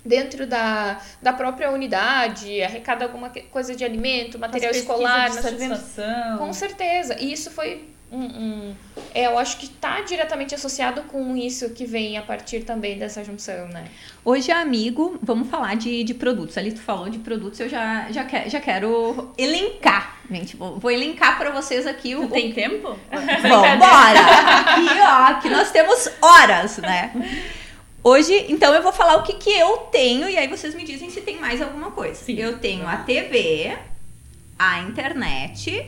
dentro da, da própria unidade, arrecada alguma coisa de alimento, material escolar, satisfação. Com certeza. E isso foi um, um, é, eu acho que está diretamente associado com isso que vem a partir também dessa junção, né? Hoje, amigo, vamos falar de, de produtos. Ali tu falou de produtos, eu já, já, quer, já quero elencar, gente. Vou, vou elencar para vocês aqui o. Tem tempo? <laughs> Vamos, bora! Aqui, ó, aqui nós temos horas, né? Hoje, então, eu vou falar o que, que eu tenho e aí vocês me dizem se tem mais alguma coisa. Sim. Eu tenho a TV, a internet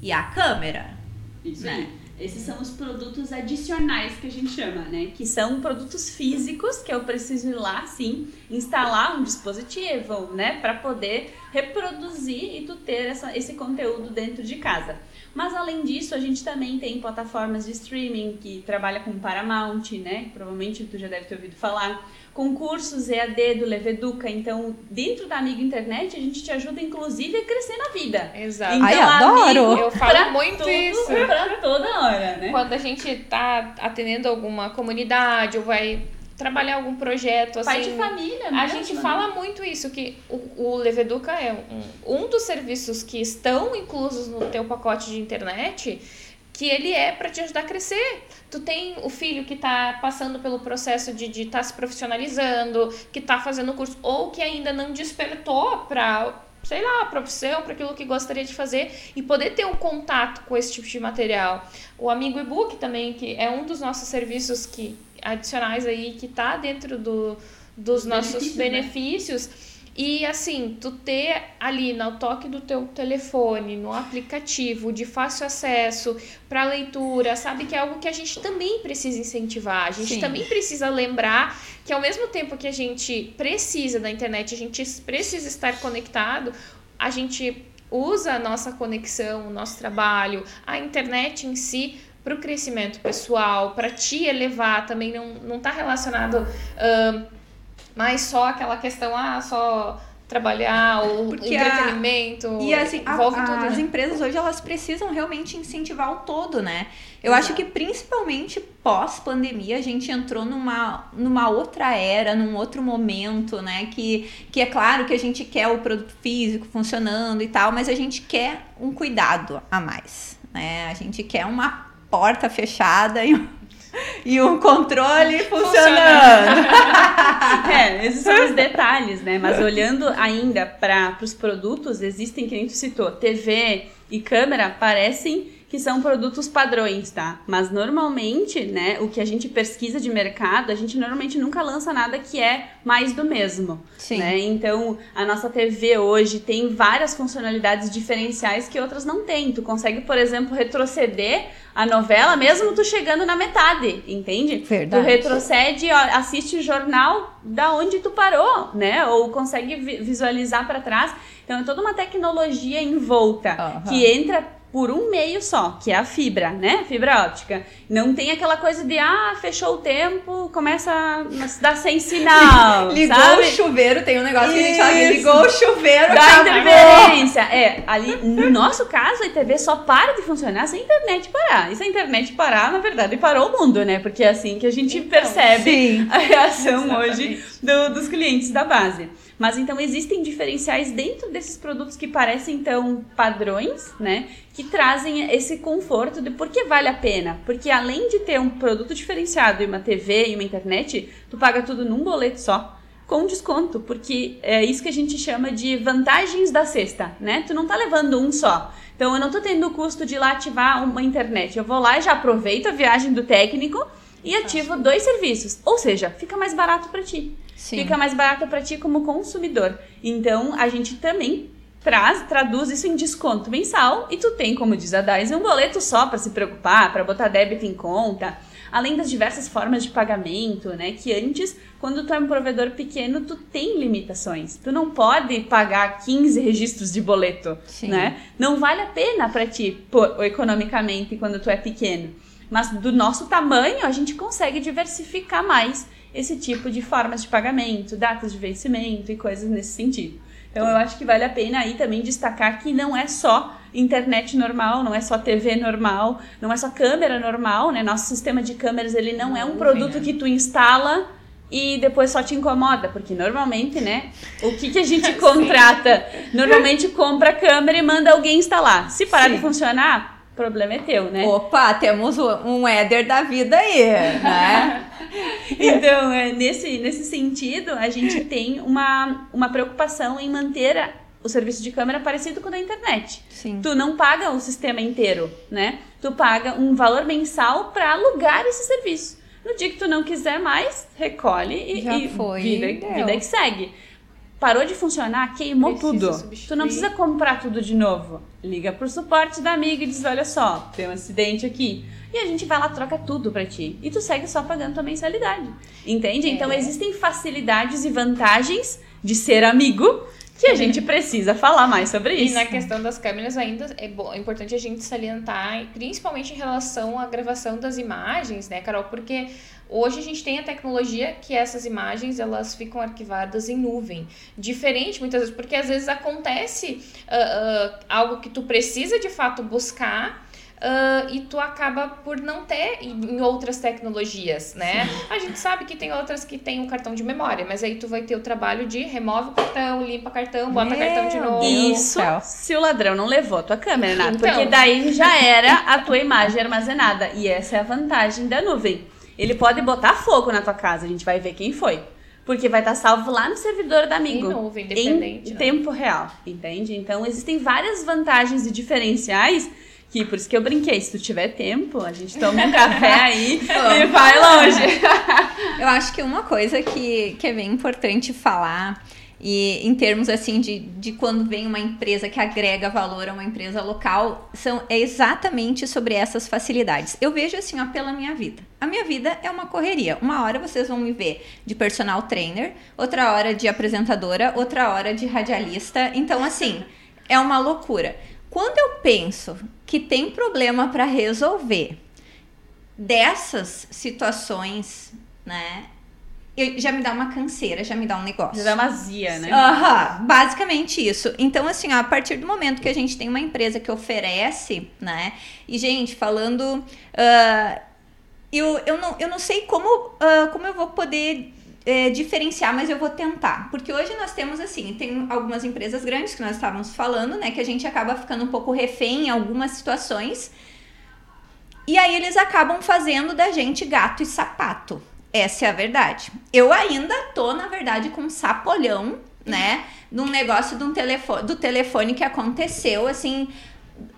e a câmera. Isso né? aí. Esses são os produtos adicionais que a gente chama, né? Que são produtos físicos que eu preciso ir lá, sim, instalar um dispositivo, né? Para poder reproduzir e tu ter essa, esse conteúdo dentro de casa. Mas além disso, a gente também tem plataformas de streaming que trabalha com Paramount, né? Provavelmente tu já deve ter ouvido falar. Concursos EAD do Leveduca. Então, dentro da Amigo Internet, a gente te ajuda, inclusive, a crescer na vida. Exato. Então, Ai, adoro! amigo Eu falo muito tudo, isso. Pra toda hora, né? Quando a gente tá atendendo alguma comunidade ou vai trabalhar algum projeto assim. Pai de família, A mesmo, gente né? fala muito isso, que o, o Leveduca é um, um dos serviços que estão inclusos no teu pacote de internet, que ele é para te ajudar a crescer. Tu tem o filho que está passando pelo processo de estar tá se profissionalizando, que está fazendo curso, ou que ainda não despertou para sei lá, profissão, para aquilo que gostaria de fazer e poder ter um contato com esse tipo de material. O Amigo e-book também, que é um dos nossos serviços que adicionais aí que tá dentro do, dos nossos benefícios, né? E assim, tu ter ali no toque do teu telefone, no aplicativo de fácil acesso para leitura, sabe que é algo que a gente também precisa incentivar. A gente Sim. também precisa lembrar que ao mesmo tempo que a gente precisa da internet, a gente precisa estar conectado, a gente usa a nossa conexão, o nosso trabalho, a internet em si para o crescimento pessoal, para te elevar, também não, não tá relacionado ahn, mais só aquela questão, ah, só trabalhar, ou Porque a- entretenimento, E assim, a- envolve a- tudo, as né? empresas hoje elas precisam realmente incentivar o todo, né? Eu Exato. acho que principalmente pós-pandemia a gente entrou numa, numa outra era, num outro momento, né? Que, que é claro que a gente quer o produto físico funcionando e tal, mas a gente quer um cuidado a mais, né? A gente quer uma porta fechada e um, <laughs> e um controle funcionando. <laughs> É, esses são os detalhes, né? Mas <laughs> olhando ainda para os produtos, existem, que nem tu citou, TV e câmera parecem que são produtos padrões, tá? Mas normalmente, né, o que a gente pesquisa de mercado, a gente normalmente nunca lança nada que é mais do mesmo. Sim. né? Então, a nossa TV hoje tem várias funcionalidades diferenciais que outras não têm. Tu consegue, por exemplo, retroceder a novela mesmo tu chegando na metade, entende? Verdade. Tu retrocede, assiste o jornal da onde tu parou, né? Ou consegue vi- visualizar para trás. Então, é toda uma tecnologia em volta Aham. que entra por um meio só, que é a fibra, né? Fibra óptica. Não tem aquela coisa de, ah, fechou o tempo, começa a dar sem sinal, <laughs> Ligou sabe? o chuveiro, tem um negócio que a gente fala que Isso. ligou o chuveiro, acabou. interferência. É, ali, no nosso caso, a ITV só para de funcionar se a internet parar. E se a internet parar, na verdade, parou o mundo, né? Porque é assim que a gente Então, percebe Sim. a reação Exatamente. hoje do- dos clientes da base. Mas então existem diferenciais dentro desses produtos que parecem então padrões, né? Que trazem esse conforto de por que vale a pena. Porque além de ter um produto diferenciado e uma TV e uma internet, tu paga tudo num boleto só. Com desconto, porque é isso que a gente chama de vantagens da cesta, né? Tu não tá levando um só. Então eu não tô tendo o custo de lá ativar uma internet. Eu vou lá e já aproveito a viagem do técnico e ativo dois serviços. Ou seja, fica mais barato para ti Sim. fica mais barato para ti como consumidor. Então, a gente também traz, traduz isso em desconto mensal e tu tem, como diz a Dais, um boleto só para se preocupar, para botar débito em conta, além das diversas formas de pagamento, né? Que antes, quando tu é um provedor pequeno, tu tem limitações. Tu não pode pagar 15 registros de boleto, Sim. né? Não vale a pena para ti, pô, economicamente, quando tu é pequeno. Mas do nosso tamanho, a gente consegue diversificar mais esse tipo de formas de pagamento, datas de vencimento e coisas nesse sentido. Então eu acho que vale a pena aí também destacar que não é só internet normal, não é só TV normal, não é só câmera normal, né? Nosso sistema de câmeras ele não é um produto né? que tu instala e depois só te incomoda, porque normalmente, né, o que, que a gente <laughs> contrata? Normalmente compra a câmera e manda alguém instalar. Se parar Sim. de funcionar, o problema é teu, né? Opa, temos um éder da vida aí, né? <laughs> Então, é, nesse, nesse sentido, a gente tem uma, uma preocupação em manter a- o serviço de câmera parecido com o da internet. Sim. Tu não paga o sistema inteiro, né? Tu paga um valor mensal para alugar esse serviço. No dia que tu não quiser mais, recolhe e, Já e foi, vida, vida que segue. Parou de funcionar, queimou Precisa tudo. substituir. Tu não precisa comprar tudo de novo. Liga pro suporte da amiga e diz: olha só, tem um acidente aqui. E a gente vai lá, troca tudo pra ti. E tu segue só pagando tua mensalidade. Entende? Então É. existem facilidades e vantagens de ser amigo que a gente precisa falar mais sobre isso. E na questão das câmeras ainda é, bom, é importante a gente salientar, principalmente em relação à gravação das imagens, né, Carol? Porque Hoje a gente tem a tecnologia que essas imagens elas ficam arquivadas em nuvem. Diferente muitas vezes, porque às vezes acontece uh, uh, algo que tu precisa de fato buscar Uh, e tu acaba por não ter em outras tecnologias, né? Sim. A gente sabe que tem outras que tem um cartão de memória, mas aí tu vai ter o trabalho de remove o cartão, limpa cartão, bota Meu cartão de novo. Isso se o ladrão não levou a tua câmera, Nath, então, porque daí já era a tua imagem armazenada. E essa é a vantagem da nuvem. Ele pode botar fogo na tua casa, a gente vai ver quem foi. Porque vai estar salvo lá no servidor da Amigo. Em nuvem, independente. Em né? tempo real, entende? Então, existem várias vantagens e diferenciais que por isso que eu brinquei, se tu tiver tempo, a gente toma um café <laughs> aí e vai longe. <laughs> eu acho que uma coisa que, que é bem importante falar e em termos assim de, de quando vem uma empresa que agrega valor a uma empresa local, são é exatamente sobre essas facilidades. Eu vejo assim, ó, pela minha vida. A minha vida é uma correria. Uma hora vocês vão me ver de personal trainer, outra hora de apresentadora, outra hora de radialista. Então, assim, é uma loucura. Quando eu penso que tem problema para resolver dessas situações, né? Eu, já me dá uma canseira, já me dá um negócio. Já dá uma zia, né? Aham, uhum, basicamente isso. Então, assim, ó, a partir do momento que a gente tem uma empresa que oferece, né? E, gente, falando. Uh, eu, eu, não, eu não sei como, uh, como eu vou poder é, diferenciar, mas eu vou tentar. Porque hoje nós temos, assim, tem algumas empresas grandes que nós estávamos falando, né? Que a gente acaba ficando um pouco refém em algumas situações. E aí eles acabam fazendo da gente gato e sapato. Essa é a verdade. Eu ainda tô, na verdade, com um sapolhão, né? Num negócio de um telefone, do telefone que aconteceu, assim,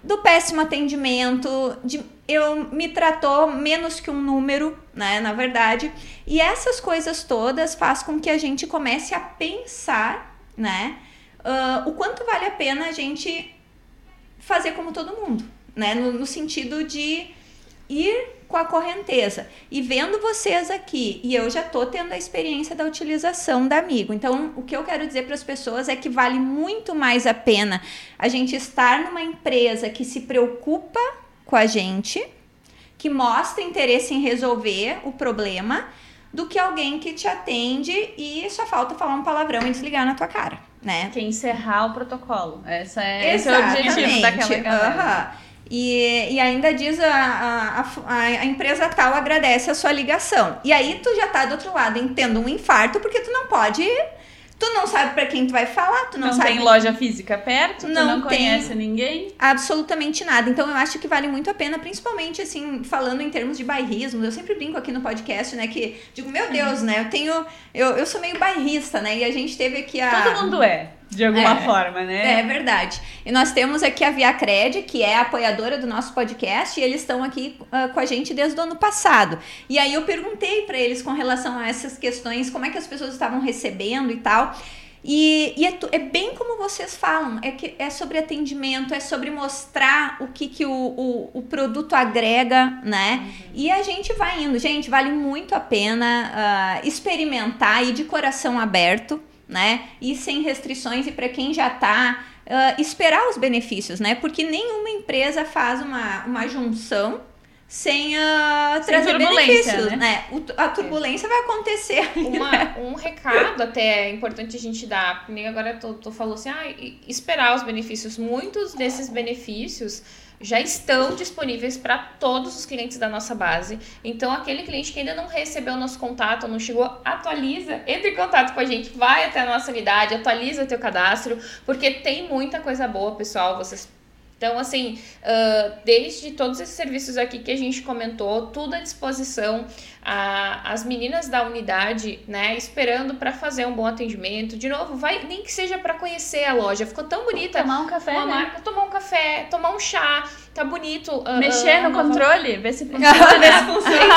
do péssimo atendimento, de eu me tratou menos que um número, né, na verdade. E essas coisas todas faz com que a gente comece a pensar, né, uh, o quanto vale a pena a gente fazer como todo mundo, né, no, no sentido de ir com a correnteza. E vendo vocês aqui, e eu já tô tendo a experiência da utilização da Amigo. Então, o que eu quero dizer para as pessoas é que vale muito mais a pena a gente estar numa empresa que se preocupa com a gente, que mostra interesse em resolver o problema, do que alguém que te atende e só falta falar um palavrão e desligar na tua cara, né? Que encerrar o protocolo. Essa é, esse é o objetivo daquela galera. Uhum. E, e ainda diz a, a, a, a, empresa tal agradece a sua ligação. E aí tu já tá do outro lado tendo um infarto porque tu não pode. Tu não sabe para quem tu vai falar, tu não, não sabe. tem loja física perto, não, tu não conhece ninguém. Absolutamente nada. Então eu acho que vale muito a pena, principalmente assim, falando em termos de bairrismo. Eu sempre brinco aqui no podcast, né? Que digo, meu Deus, né? Eu tenho. Eu, eu sou meio bairrista, né? E a gente teve aqui a. Todo mundo é de alguma é, forma, né? É verdade. E nós temos aqui a Viacred, que é apoiadora do nosso podcast, e eles estão aqui uh, com a gente desde o ano passado. E aí eu perguntei para eles com relação a essas questões, como é que as pessoas estavam recebendo e tal. E, e é, é, bem como vocês falam, é, que é sobre atendimento, é sobre mostrar o que, que o, o, o produto agrega, né? Uhum. E a gente vai indo. Gente, vale muito a pena uh, experimentar e de coração aberto né? E sem restrições e para quem já está uh, esperar os benefícios, né? Porque nenhuma empresa faz uma, uma junção sem, uh, sem trazer benefícios, né? né? O, a turbulência é. vai acontecer. <laughs> Uma, um recado até importante a gente dar, agora tu, tu falou assim, ah, esperar os benefícios. Muitos desses benefícios já estão disponíveis para todos os clientes da nossa base. Então, aquele cliente que ainda não recebeu o nosso contato, não chegou, atualiza, entre em contato com a gente, vai até a nossa unidade, atualiza o teu cadastro, porque tem muita coisa boa, pessoal. Vocês então, assim, uh, desde todos esses serviços aqui que a gente comentou, tudo à disposição, a, as meninas da unidade, né, esperando para fazer um bom atendimento. De novo, vai nem que seja para conhecer a loja, ficou tão bonita. Tomar um café, uma né? marca, tomar um café, tomar um chá, tá bonito. Uh, Mexer uh, no nova... controle, ver se funciona. <laughs> ver se <laughs> funciona.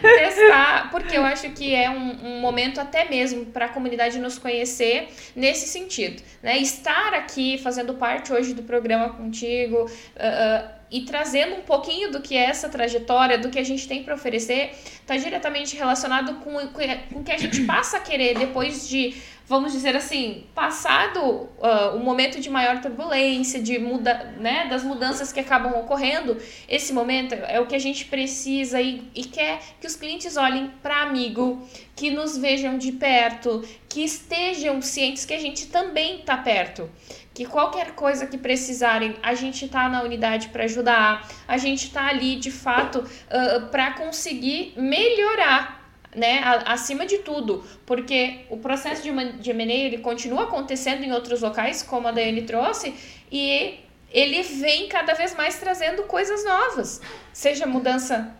Testar, porque eu acho que é um, um momento até mesmo para a comunidade nos conhecer nesse sentido, né? Estar aqui fazendo parte hoje do programa programa contigo. Uh, e trazendo um pouquinho do que é essa trajetória, do que a gente tem para oferecer, está diretamente relacionado com, com o que a gente passa a querer depois de vamos dizer assim, passado uh, o momento de maior turbulência, de muda, né, das mudanças que acabam ocorrendo, esse momento é o que a gente precisa e, e quer que os clientes olhem para amigo, que nos vejam de perto, que estejam cientes que a gente também está perto. Que qualquer coisa que precisarem, a gente está na unidade para ajudar, a gente está ali de fato uh, para conseguir melhorar né, acima de tudo, porque o processo de, de M&A ele continua acontecendo em outros locais, como a Daiane trouxe, e ele vem cada vez mais trazendo coisas novas, seja mudança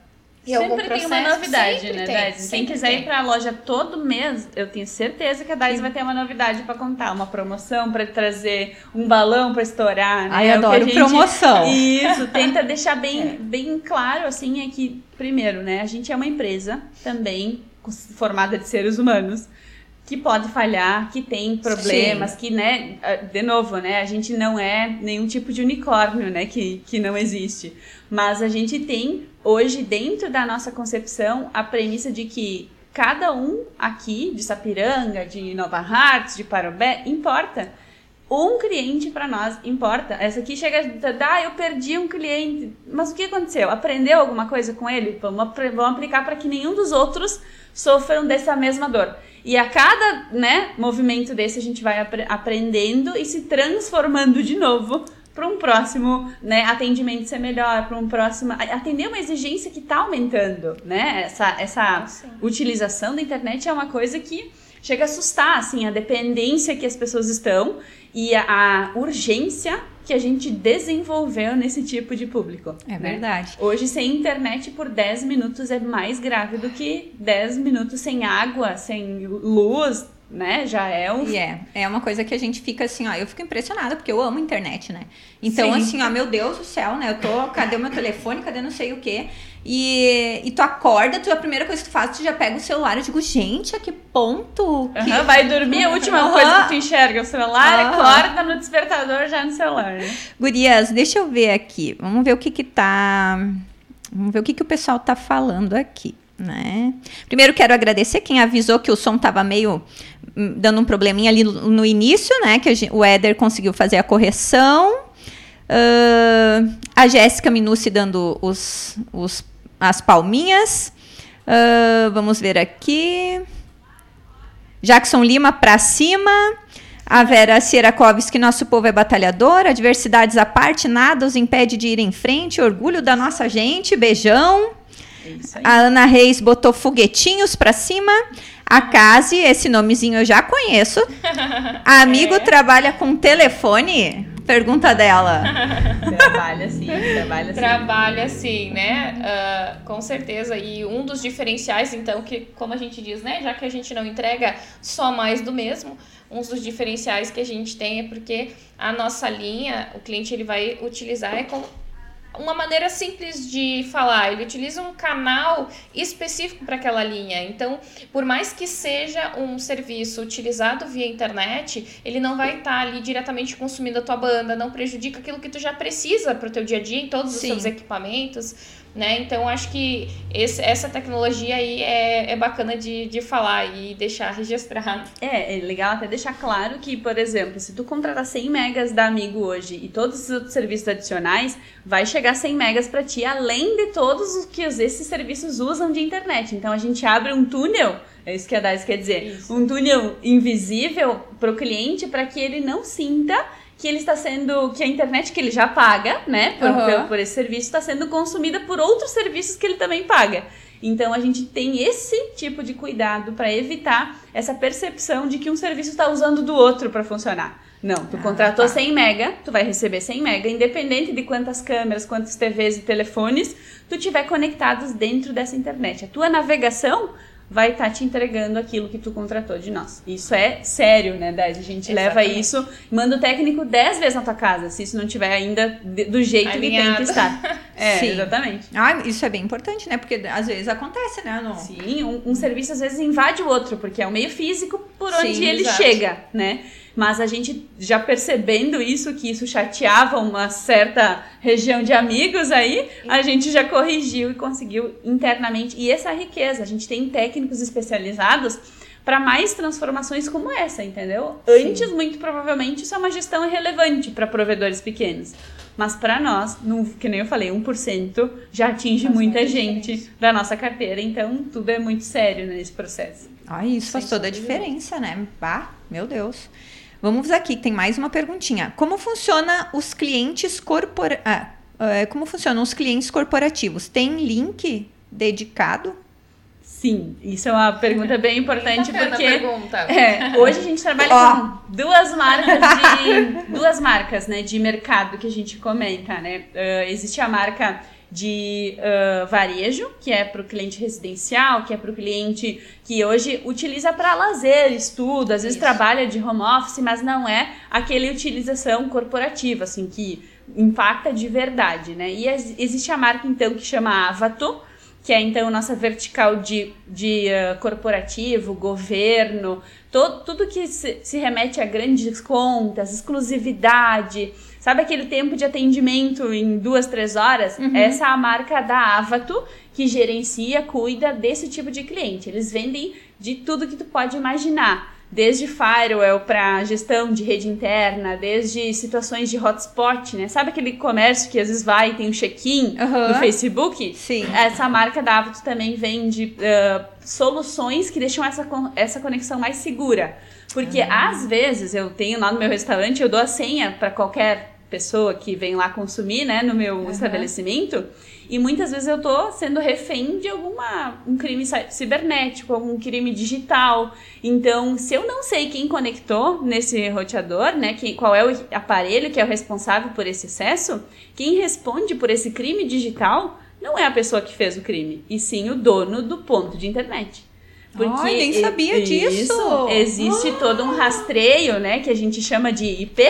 e sempre tem uma novidade, né, Daisy? Quem quiser tem. ir para a loja todo mês, eu tenho certeza que a Daisy vai ter uma novidade para contar, uma promoção para trazer um balão para estourar. Né? Ai, adoro gente, promoção. <laughs> Isso, tenta deixar bem, <laughs> é. bem claro assim é que primeiro, né, a gente é uma empresa também formada de seres humanos que pode falhar, que tem problemas, Sim. que, né, de novo, né, a gente não é nenhum tipo de unicórnio, né, que, que não existe. Mas a gente tem, hoje, dentro da nossa concepção, a premissa de que cada um aqui, de Sapiranga, de Nova Hartz, de Parobé, importa. Um cliente para nós importa. Essa aqui chega, ah, eu perdi um cliente. Mas o que aconteceu? Aprendeu alguma coisa com ele? Vamos, vamos aplicar para que nenhum dos outros sofram dessa mesma dor. E a cada né, movimento desse a gente vai ap aprendendo e se transformando de novo para um próximo né, atendimento ser melhor, para um próximo. Atender uma exigência que está aumentando, né? Essa, essa utilização da internet é uma coisa que chega a assustar, assim, a dependência que as pessoas estão e a, a urgência que a gente desenvolveu nesse tipo de público. É né? verdade. Hoje, sem internet por 10 minutos é mais grave do que 10 minutos sem água, sem luz, né? Já é um. E é, é uma coisa que a gente fica assim, ó. Eu fico impressionada porque eu amo internet, né? Então, Sim. assim, ó, meu Deus do céu, né? Eu tô. Cadê o meu telefone? Cadê não sei o quê? E, e tu acorda, tu, a primeira coisa que tu faz, tu já pega o celular. Eu digo, gente, a que ponto? Que... Uhum, vai dormir, a última uhum. coisa que tu enxerga o celular, uhum. acorda no despertador já no celular. Né? Gurias, deixa eu ver aqui. Vamos ver o que que tá. Vamos ver o que, que o pessoal tá falando aqui. Né? Primeiro quero agradecer quem avisou que o som tava meio hum, dando um probleminha ali no início, né? Que o Éder conseguiu fazer a correção. Uh, a Jéssica Minucci dando os, os as palminhas. Uh, vamos ver aqui. Jackson Lima para cima. A Vera Sierakovski, nosso povo é batalhador, adversidades à parte, nada os impede de ir em frente, orgulho da nossa gente, beijão. É a Ana Reis botou foguetinhos para cima. A Case, esse nomezinho eu já conheço. A <laughs> amigo é. trabalha com telefone. Pergunta dela. <laughs> trabalha sim, trabalha sim. Trabalha sim, né? Uh, com certeza. E um dos diferenciais, então, que, como a gente diz, né? Já que a gente não entrega só mais do mesmo, um dos diferenciais que a gente tem é porque a nossa linha, o cliente ele vai utilizar é como uma maneira simples de falar, ele utiliza um canal específico para aquela linha. Então, por mais que seja um serviço utilizado via internet, ele não vai estar tá ali diretamente consumindo a tua banda, não prejudica aquilo que tu já precisa para o teu dia a dia em todos os Sim. teus equipamentos né? Então acho que esse, essa tecnologia aí é, é bacana de, de falar e deixar registrado. É, é legal até deixar claro que, por exemplo, se tu contratar 100 megas da Amigo hoje e todos os outros serviços adicionais, vai chegar 100 megas para ti, além de todos os que esses serviços usam de internet. Então a gente abre um túnel é isso que a Dais quer dizer. Isso. Um túnel invisível para o cliente para que ele não sinta que ele está sendo, que a internet que ele já paga, né, por, uhum. por, por esse serviço, está sendo consumida por outros serviços que ele também paga. Então a gente tem esse tipo de cuidado para evitar essa percepção de que um serviço está usando do outro para funcionar. Não, tu ah, contratou tá. 100 mega, tu vai receber 100 mega, independente de quantas câmeras, quantas TVs e telefones tu tiver conectados dentro dessa internet. A tua navegação vai estar tá te entregando aquilo que tu contratou de nós. Isso é sério, né, Dez? A gente Exatamente. leva isso, manda o técnico 10 vezes na tua casa, se isso não tiver ainda do jeito Alinhado. que tem que estar. <laughs> É, Sim. exatamente. Ah, isso é bem importante, né? Porque às vezes acontece, né? No... Sim, um, um serviço às vezes invade o outro, porque é o meio físico por onde Sim, ele exato. chega, né? Mas a gente já percebendo isso, que isso chateava uma certa região de amigos aí, a gente já corrigiu e conseguiu internamente. E essa a riqueza, a gente tem técnicos especializados para mais transformações como essa, entendeu? Sim. Antes, muito provavelmente, isso é uma gestão irrelevante para provedores pequenos. Mas para nós, no, que nem eu falei, 1% já atinge muita gente da nossa carteira, então tudo é muito sério nesse processo. Ah, isso faz toda a diferença, né? Bah, meu Deus. Vamos aqui, tem mais uma perguntinha. Como funciona os clientes corpora... Ah, é, como funcionam os clientes corporativos? Tem link dedicado? Sim, isso é uma pergunta bem importante porque <laughs> é, hoje a gente trabalha oh. com duas marcas de duas marcas, né, de mercado que a gente comenta, né? Uh, existe a marca de uh, varejo, que é para o cliente residencial, que é para o cliente que hoje utiliza para lazer, estudo, às vezes Isso. trabalha de home office, mas não é aquele utilização corporativa, assim, que impacta de verdade, né? E existe a marca, então, que chama Avato, que é então nossa vertical de, de uh, corporativo, governo, todo, tudo que se, se, remete a grandes contas, exclusividade, sabe aquele tempo de atendimento em duas, três horas? Uhum. Essa é a marca da Avato, que gerencia, cuida desse tipo de cliente. Eles vendem de tudo que tu pode imaginar desde firewall para gestão de rede interna, desde situações de hotspot, né? Sabe aquele comércio que às vezes vai e tem um check-in uhum. no Facebook? Sim. Essa marca da Avito também vende uh, soluções que deixam essa, essa conexão mais segura. Porque uhum. às vezes eu tenho lá no meu restaurante, eu dou a senha para qualquer pessoa que vem lá consumir, né, no meu uhum. estabelecimento. E muitas vezes eu tô sendo refém de alguma um crime cibernético, algum crime digital. Então, se eu não sei quem conectou nesse roteador, né, quem, qual é o aparelho que é o responsável por esse acesso, quem responde por esse crime digital não é a pessoa que fez o crime, e sim o dono do ponto de internet. Porque Ai, nem sabia disso. Existe oh. todo um rastreio, né, que a gente chama de IP,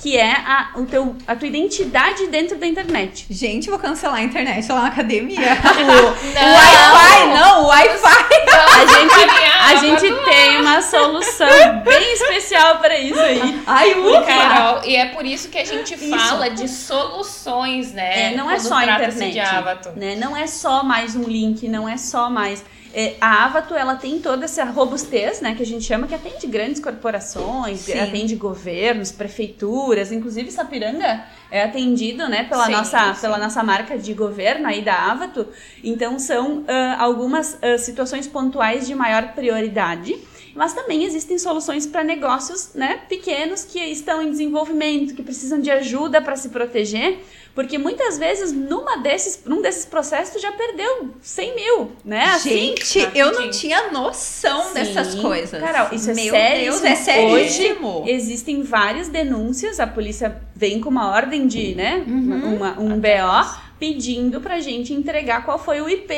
que é a, o teu, a tua identidade dentro da internet. Gente, vou cancelar a internet lá na academia. <laughs> o, o Wi-Fi, não, o Wi-Fi. A gente, <laughs> a gente tem uma solução bem especial para isso aí. Ai, ufa. Carol, e é por isso que a gente fala isso. de soluções, né? É, não é só a internet. Né? Não é só mais um link, não é só mais é, a Avato, ela tem toda essa robustez, né, que a gente chama, que atende grandes corporações, Sim. atende governos, prefeituras, inclusive Sapiranga é atendido, né, pela, sim, nossa, sim. pela nossa marca de governo aí da Avato. Então, são uh, algumas uh, situações pontuais de maior prioridade mas também existem soluções para negócios né, pequenos que estão em desenvolvimento, que precisam de ajuda para se proteger, porque muitas vezes numa desses, num desses processos tu já perdeu 100 mil, né? Assim, Gente, eu não tinha noção Sim. dessas coisas. Carol, isso é Meu sério. Deus, é seríssimo. Hoje existem várias denúncias, a polícia vem com uma ordem de, né, uhum. uma, um BO pedindo pra gente entregar qual foi o IP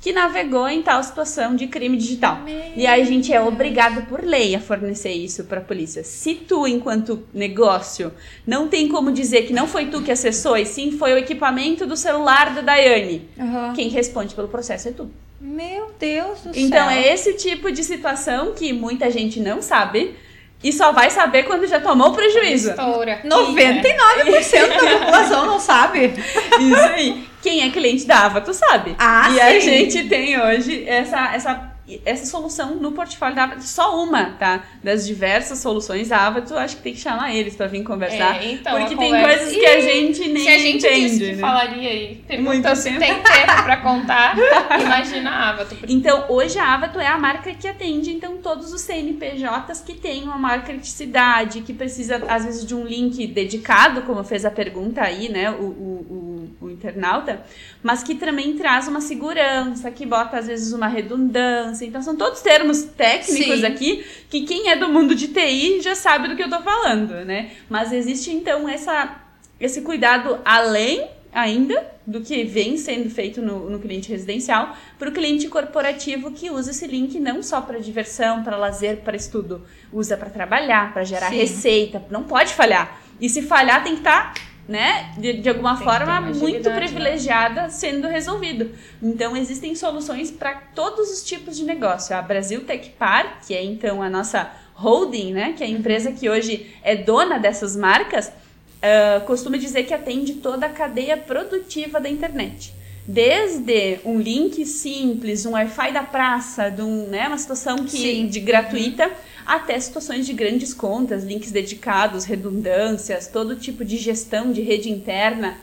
que navegou em tal situação de crime digital. Meu e aí a gente é obrigado por lei a fornecer isso para a polícia. Se tu, enquanto negócio, não tem como dizer que não foi tu que acessou e sim foi o equipamento do celular da Daiane, uhum. quem responde pelo processo é tu. Meu Deus do então, céu. Então é esse tipo de situação que muita gente não sabe e só vai saber quando já tomou o prejuízo. Estoura. 99% da população não sabe. <laughs> Isso aí. Quem é cliente da Ava, tu sabe. Ah, e sim. a gente tem hoje essa, essa essa solução no portfólio da Avato, só uma, tá? Das diversas soluções da Avato, acho que tem que chamar eles para vir conversar. É, então, porque tem conversa... coisas que a gente nem Se a gente entende, disse que né? falaria aí, pergunta se tem tempo para contar, <laughs> imagina a Avato. Então, hoje a Avato é a marca que atende, então, todos os CNPJs que têm uma maior criticidade, que precisa, às vezes, de um link dedicado, como fez a pergunta aí, né, o, o, o, o internauta, mas que também traz uma segurança, que bota, às vezes, uma redundância, então são todos termos técnicos Sim. aqui que quem é do mundo de TI já sabe do que eu tô falando, né? Mas existe então essa, esse cuidado além ainda do que vem sendo feito no, no cliente residencial para o cliente corporativo que usa esse link não só para diversão, para lazer, para estudo, usa para trabalhar, para gerar Sim. receita, não pode falhar. E se falhar tem que estar tá né, de, de alguma Tem forma muito né? privilegiada né? sendo resolvido. Então existem soluções para todos os tipos de negócio. A Brasil Tech Par, que é então a nossa holding, né, que é a empresa que hoje é dona dessas marcas, uh, costuma dizer que atende toda a cadeia produtiva da internet. desde um link simples, um Wi-Fi da praça, de um, né, uma situação que, Sim. de gratuita, até situações de grandes contas, links dedicados, redundâncias, todo tipo de gestão de rede interna.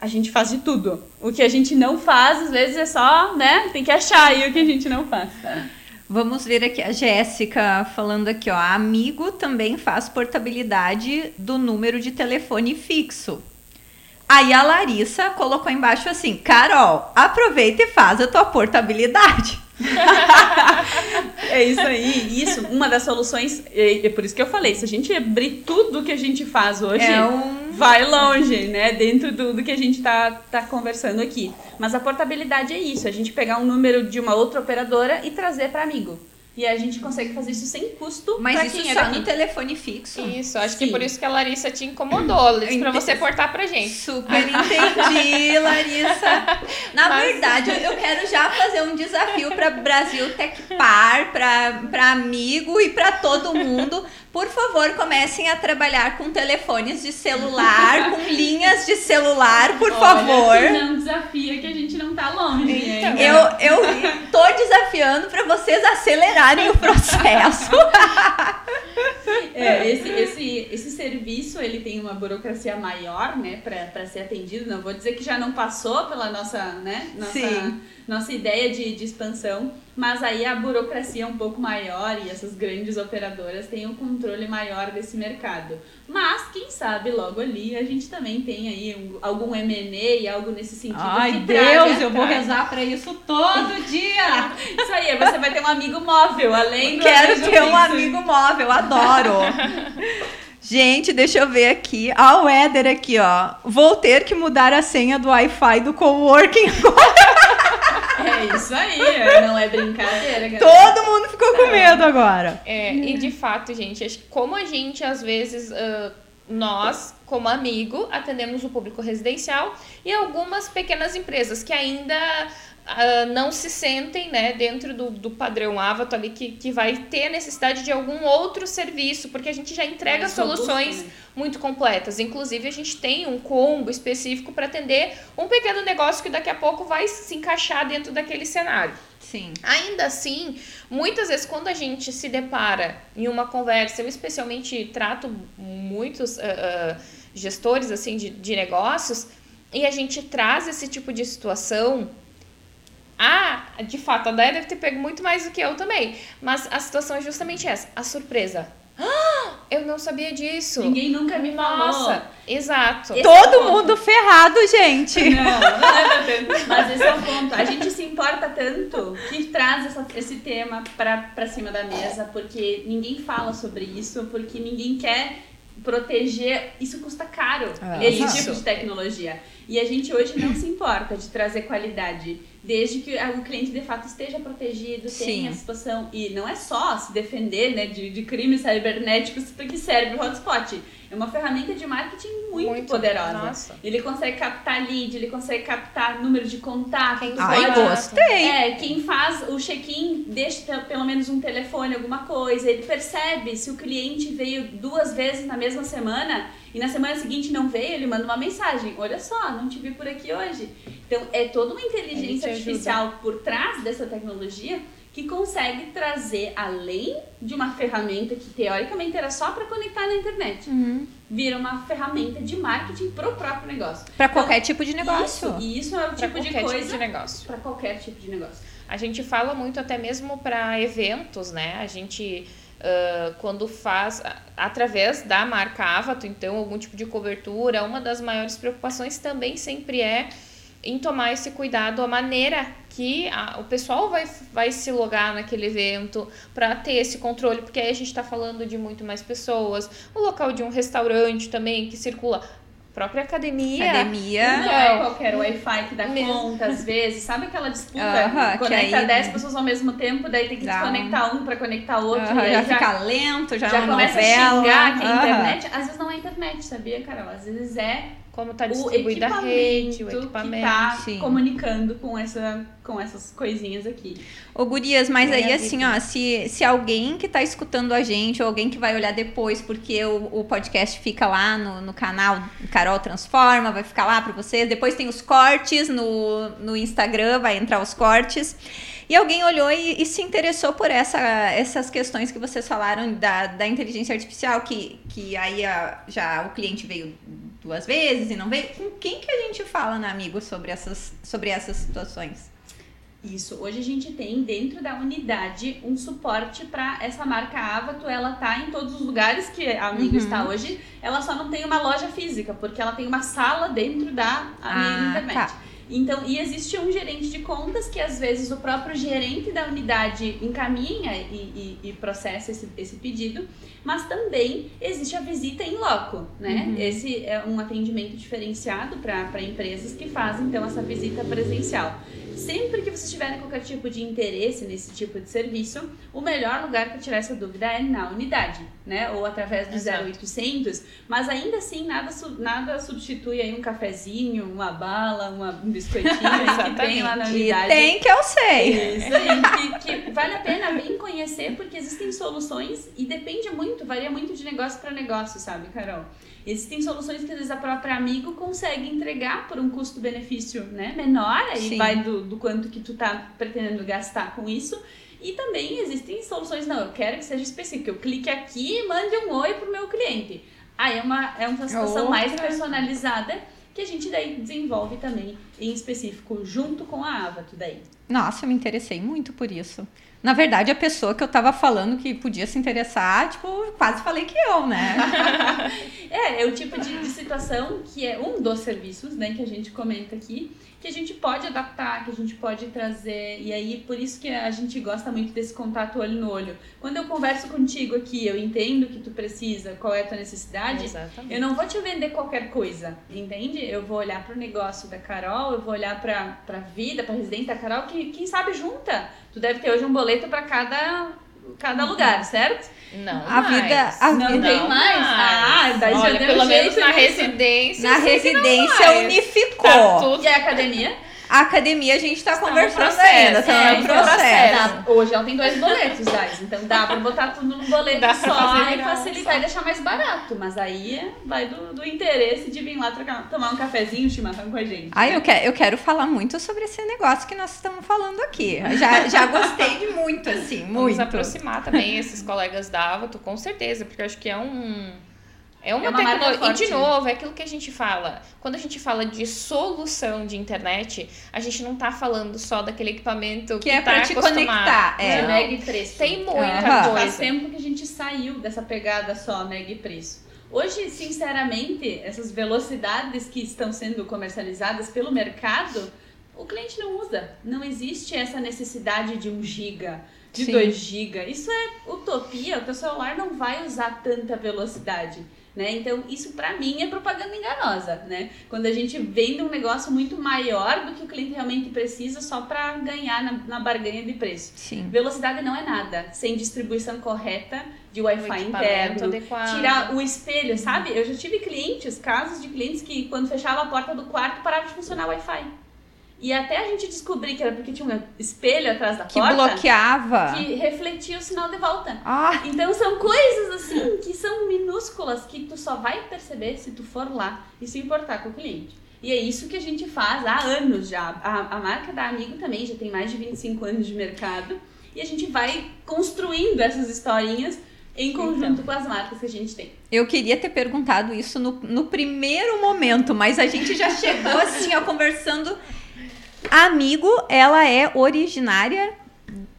A gente faz de tudo. O que a gente não faz, às vezes, é só, né? Tem que achar aí o que a gente não faz. Vamos ver aqui a Jéssica falando aqui, ó. Amigo também faz portabilidade do número de telefone fixo. Aí a Larissa colocou embaixo assim: Carol, aproveita e faz a tua portabilidade. <laughs> É isso aí, isso. Uma das soluções, é, é por isso que eu falei, se a gente abrir tudo que a gente faz hoje, É um- vai longe, né? Dentro do, do que a gente tá, tá conversando aqui. Mas a portabilidade é isso, a gente pegar um número de uma outra operadora e trazer para amigo. E a gente consegue fazer isso sem custo Mas pra isso quem é só no telefone fixo. Isso, acho Sim. que por isso que a Larissa te incomodou, Liz, pra você portar pra gente. Super <laughs> entendi, Larissa. Na Mas- verdade, eu quero já fazer um desafio para Brasil Tech Par, para amigo e para todo mundo. Por favor, comecem a trabalhar com telefones de celular, com <laughs> linhas de celular, por favor. Olha, que não desafia que a gente não tá longe. Então. Eu, eu tô desafiando para vocês acelerarem o processo. <laughs> É, esse, esse, esse serviço ele tem uma burocracia maior, né, para ser atendido. Não vou dizer que já não passou pela nossa, né, nossa, Sim. Nossa ideia de, de expansão, mas aí a burocracia é um pouco maior e essas grandes operadoras têm um controle maior desse mercado. Mas quem sabe logo ali a gente também tem aí um- algum M&A, algo nesse sentido. Ai, que Deus, traga- eu vou rezar para isso todo <laughs> dia. Isso aí, você vai ter um amigo móvel, além do Quero ter um amigo móvel, adoro. <laughs> Gente, deixa eu ver aqui. Ah, o Éder aqui, ó. Vou ter que mudar a senha do Wi-Fi do coworking. <laughs> É isso aí, <laughs> não é brincadeira, galera. Todo mundo ficou com medo agora. É, e de fato, gente, como a gente às vezes. ah, nós, como amigo, atendemos o público residencial e algumas pequenas empresas que ainda ah, não se sentem né, dentro do, do padrão Avato ali, que, que vai ter necessidade de algum outro serviço, porque a gente já entrega Mais robusto, soluções né? muito completas. Inclusive, a gente tem um combo específico para atender um pequeno negócio que daqui a pouco vai se encaixar dentro daquele cenário. Sim. Ainda assim, muitas vezes quando a gente se depara em uma conversa, eu especialmente trato muitos ah, ah, gestores assim de, de negócios, e a gente traz esse tipo de situação. Ah, de fato, a Daya deve ter pego muito mais do que eu também. Mas a situação é justamente essa, a surpresa. Ah, <gasps> eu não sabia disso. Ninguém nunca me falou. Nossa, exato. Esse é Todo ponto. mundo ferrado, gente. Não, não é tanto. Mas esse é o ponto. A gente se importa tanto que traz essa- esse tema pra, pra cima da mesa, porque ninguém fala sobre isso, porque ninguém quer proteger. Isso custa caro, É. esse Isso. tipo de tecnologia. E a gente hoje não se importa de trazer qualidade, desde que o cliente de fato esteja protegido, Sim. tenha a situação. E não é só se defender né, de, de crimes cibernéticos que serve o hotspot. É uma ferramenta de marketing muito, poderosa. Nossa. Ele consegue captar lead, ele consegue captar número de contato. Quem Ai, gostei. É, quem faz o check-in deixa pe- pelo menos um telefone, alguma coisa. Ele percebe se o cliente veio duas vezes na mesma semana e na semana seguinte não veio, ele manda uma mensagem. Olha só, não te vi por aqui hoje. Então, é toda uma inteligência artificial por trás dessa tecnologia que consegue trazer, além de uma ferramenta que teoricamente era só para conectar na internet, vira uma ferramenta de marketing pro próprio negócio. Pra qualquer tipo de negócio. Isso, e isso é o Pra tipo de qualquer coisa tipo de negócio. para qualquer tipo de negócio. A gente fala muito até mesmo para eventos, né? A gente ah, quando faz através da marca Avato, então algum tipo de cobertura, uma das maiores preocupações também sempre é em tomar esse cuidado, a maneira que a- o pessoal vai, vai se logar naquele evento para ter esse controle, porque aí a gente está falando de muito mais pessoas, o local de um restaurante também que circula, própria academia. Academia. Não é qualquer Wi-Fi que dá Mesmo. conta, às vezes. Sabe aquela disputa? Aham, que Conecta aí- 10 pessoas ao mesmo tempo, daí tem que Dá um- desconectar um para conectar outro. Aham, e aí já fica lento, já, já é uma começa novela. a xingar que é Aham. internet. Às vezes não é internet, sabia, Carol? Às vezes é como está distribuída a rede, o equipamento. Que tá comunicando com, essa, com essas coisinhas aqui. Ô, Gurias, mas é aí assim, ó, se, se alguém que está escutando a gente, ou alguém que vai olhar depois, porque o, o podcast fica lá no, no canal Carol Transforma, vai ficar lá para vocês. Depois tem os cortes no, no Instagram, vai entrar os cortes. E alguém olhou e, e, se interessou por essa, essas questões que vocês falaram da, da inteligência artificial, que, que aí a, já o cliente veio duas vezes e não veio. Com quem que a gente fala, né, amigo, sobre essas, sobre essas situações? Isso. Hoje a gente tem dentro da unidade um suporte para essa marca Avato. Ela tá em todos os lugares que a Amigo uhum. está hoje. Ela só não tem uma loja física, porque ela tem uma sala dentro da Amigo ah, Internet. Tá. Então, e existe um gerente de contas que às vezes o próprio gerente da unidade encaminha e, e, e processa esse, esse pedido, mas também existe a visita em loco, né? Uhum. Esse é um atendimento diferenciado para empresas que fazem então essa visita presencial. Sempre que vocês tiverem qualquer tipo de interesse nesse tipo de serviço, o melhor lugar para tirar essa dúvida é na unidade, né? Ou através do Exato. 0800, mas ainda assim nada, nada substitui aí um cafezinho, uma bala, uma, um biscoitinho <laughs> que tem lá na unidade. E tem que eu sei. Isso aí, que, que vale a pena bem conhecer, porque existem soluções e depende muito, varia muito de negócio para negócio, sabe, Carol? Existem soluções que às vezes a própria amigo consegue entregar por um custo-benefício né, menor, aí Sim. vai do, do quanto que tu tá pretendendo gastar com isso. E também existem soluções, não, eu quero que seja específico. Eu clique aqui e mande um oi pro meu cliente. Aí é uma, é uma situação Outra. mais personalizada que a gente daí desenvolve também em específico junto com a Avato daí. Nossa, eu me interessei muito por isso. Na verdade, a pessoa que eu tava falando que podia se interessar, tipo, quase falei que eu, né? <laughs> é, é o tipo de, de, situação que é um dos serviços, né, que a gente comenta aqui, que a gente pode adaptar, que a gente pode trazer. E aí, por isso que a gente gosta muito desse contato olho no olho. Quando eu converso contigo aqui, eu entendo que tu precisa, qual é a tua necessidade, Exatamente. eu não vou te vender qualquer coisa, entende? Eu vou olhar para o negócio da Carol, eu vou olhar para a vida, para a residência da Carol, que quem sabe junta. Tu deve ter hoje um boleto para cada cada lugar, certo? Não, a mais. vida, a não vida tem mais. Ah, daí Olha, já pelo menos na residência. Na residência unificou. Tá tudo. E a academia? A academia a gente tá conversando ainda, tá é, no processo. Tá, hoje ela tem dois boletos, guys, então dá pra botar tudo num boleto dá só e facilitar e deixar mais barato. Mas aí vai do, do interesse de vir lá trocar, tomar um cafezinho, chimarrão com a gente. Ah, eu, quero, eu quero falar muito sobre esse negócio que nós estamos falando aqui. Já, já gostei de muito, assim, muito. Vamos aproximar também esses colegas da Avato, com certeza, porque eu acho que é um é uma, é uma tecnologia. E de novo, é aquilo que a gente fala. Quando a gente fala de solução de internet, a gente não tá falando só daquele equipamento que, que é tá pra te conectar. É. Neg preço. Tem muita uhum. coisa. Faz tempo que a gente saiu dessa pegada só neg preço. Hoje, sinceramente, essas velocidades que estão sendo comercializadas pelo mercado, o cliente não usa. Não existe essa necessidade de um giga de Sim. 2 GB. Isso é utopia, o teu celular não vai usar tanta velocidade. Né? Então, isso para mim é propaganda enganosa, né? Quando a gente vende um negócio muito maior do que o cliente realmente precisa só para ganhar na, na, barganha de preço. Sim. Velocidade não é nada, sem distribuição correta de Wi-Fi interno, adequado. tirar o espelho, sabe? Eu já tive clientes, casos de clientes que quando fechava a porta do quarto parava de funcionar o Wi-Fi. E até a gente descobrir que era porque tinha um espelho atrás da que porta. Que bloqueava. Que refletia o sinal de volta. Ah. Então são coisas assim que são minúsculas que tu só vai perceber se tu for lá e se importar com o cliente. E é isso que a gente faz há anos já. A, a marca da Amigo também já tem mais de 25 anos de mercado. E a gente vai construindo essas historinhas em conjunto então. com as marcas que a gente tem. Eu queria ter perguntado isso no, no primeiro momento, mas a gente já chegou assim, ó, conversando Amigo, ela é originária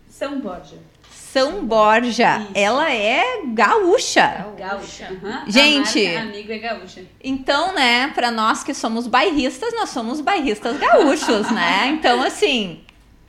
São Borja. São Borja. Isso. Ela é gaúcha. Gaúcha. Uhum. Gente, amigo é gaúcha. Então, né, para nós que somos bairristas, nós somos bairristas gaúchos, né? Então, assim,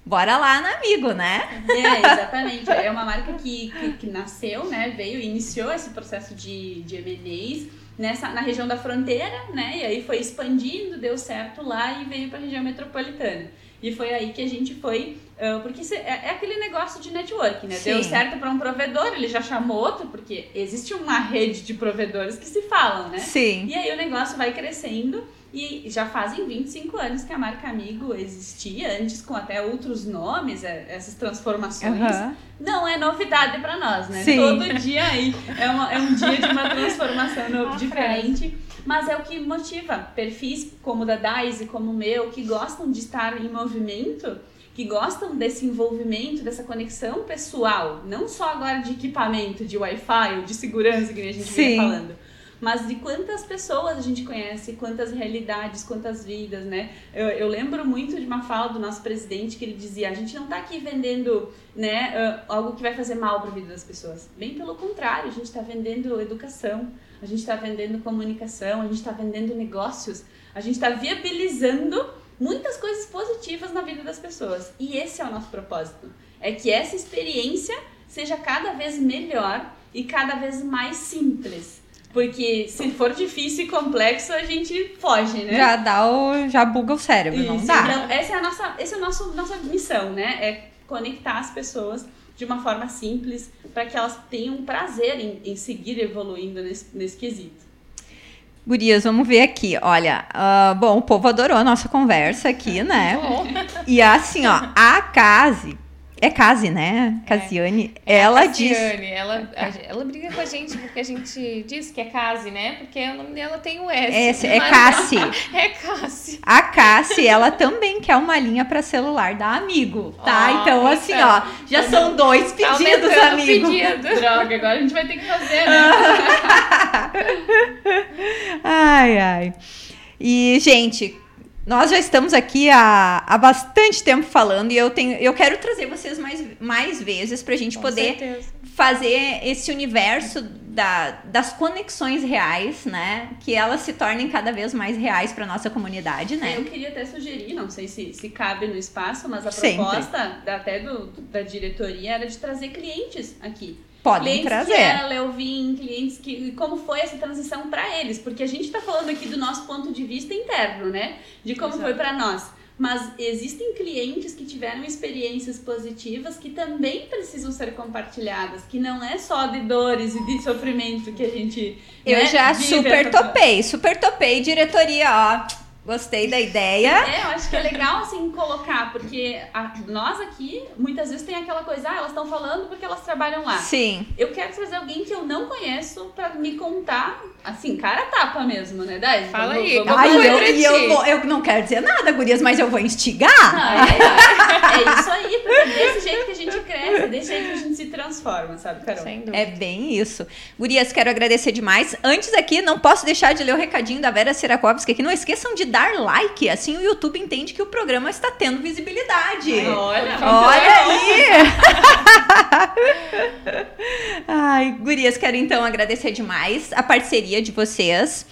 bora lá na amigo, né? É, exatamente. É uma marca que, que, que nasceu, né, veio e iniciou esse processo de, de M&As nessa, na região da fronteira, né? E aí foi expandindo, deu certo lá e veio para a região metropolitana. E foi aí que a gente foi, uh, porque é, é, aquele negócio de network, né? Sim. Deu certo para um provedor, ele já chamou outro, porque existe uma rede de provedores que se falam, né? Sim. E aí o negócio vai crescendo E já fazem 25 anos que a marca Amigo existia, antes com até outros nomes, é, essas transformações. Uhum. Não é novidade para nós, né? Sim. Todo dia aí é, uma, é um dia de uma transformação no, diferente. Mas é o que motiva perfis como o da Daisy, como o meu, que gostam de estar em movimento, que gostam desse envolvimento, dessa conexão pessoal, não só agora de equipamento, de Wi-Fi ou de segurança, que a gente Sim. vinha falando mas de quantas pessoas a gente conhece, quantas realidades, quantas vidas, né? Eu, eu lembro muito de uma fala do nosso presidente que ele dizia: a gente não está aqui vendendo né, algo que vai fazer mal para a vida das pessoas. Bem pelo contrário, a gente está vendendo educação, a gente está vendendo comunicação, a gente está vendendo negócios, a gente está viabilizando muitas coisas positivas na vida das pessoas. E esse é o nosso propósito: é que essa experiência seja cada vez melhor e cada vez mais simples porque se for difícil e complexo, a gente foge, né? Já dá o. já buga o cérebro, Isso. não dá. Então, essa é a nossa, essa é a nossa, nossa missão, né? É conectar as pessoas de uma forma simples para que elas tenham prazer em, em seguir evoluindo nesse, nesse quesito. Gurias, vamos ver aqui. Olha, uh, bom, o povo adorou a nossa conversa aqui, né? <laughs> e assim, ó, a Case é Casi, né? Casiane. É. Ela diz. Ela, ela briga com a gente porque a gente diz que é Casi, né? Porque o nome dela tem o S. Esse, é Cassi. <laughs> É Cassi. A Cassi, ela também quer uma linha para celular da Amigo, tá? Oh, então, assim, então, ó, já são dois pedidos, amigo. Pedido. Droga, agora a gente vai ter que fazer, né? <laughs> ai, ai. E, gente, nós já estamos aqui há, há bastante tempo falando e eu tenho eu quero trazer vocês mais, mais vezes para a gente Com poder certeza. fazer esse universo da, das conexões reais, né? Que elas se tornem cada vez mais reais para nossa comunidade, né? Eu queria até sugerir, não sei se, se cabe no espaço, mas a proposta da, até do, da diretoria era de trazer clientes aqui. Podem clientes trazer. que era Leovin, clientes que. Como foi essa transição para eles? Porque a gente está falando aqui do nosso ponto de vista interno, né? De como Exato. foi para nós. Mas existem clientes que tiveram experiências positivas que também precisam ser compartilhadas, que não é só de dores e de sofrimento que a gente. Eu né, já super topei, super topei, diretoria, ó Gostei da ideia. É, eu acho que é legal, assim, colocar, porque a, nós aqui, muitas vezes tem aquela coisa, ah, elas estão falando porque elas trabalham lá. Sim. Eu quero trazer alguém que eu não conheço pra me contar, assim, cara tapa mesmo, né, Dai? Fala aí. Vamos, Ai, eu, e eu, vou, eu não quero dizer nada, gurias, mas eu vou instigar. Não, é, é, isso aí, porque é desse jeito que a gente cresce, é desse jeito que a gente se transforma, sabe, Carol? Sem dúvida. É bem isso. Gurias, quero agradecer demais. Antes aqui, não posso deixar de ler o recadinho da Vera Sirakovski aqui. Não esqueçam de dar like, assim o YouTube entende que o programa está tendo visibilidade. Olha, olha aí! <laughs> Ai, gurias, quero então agradecer demais a parceria de vocês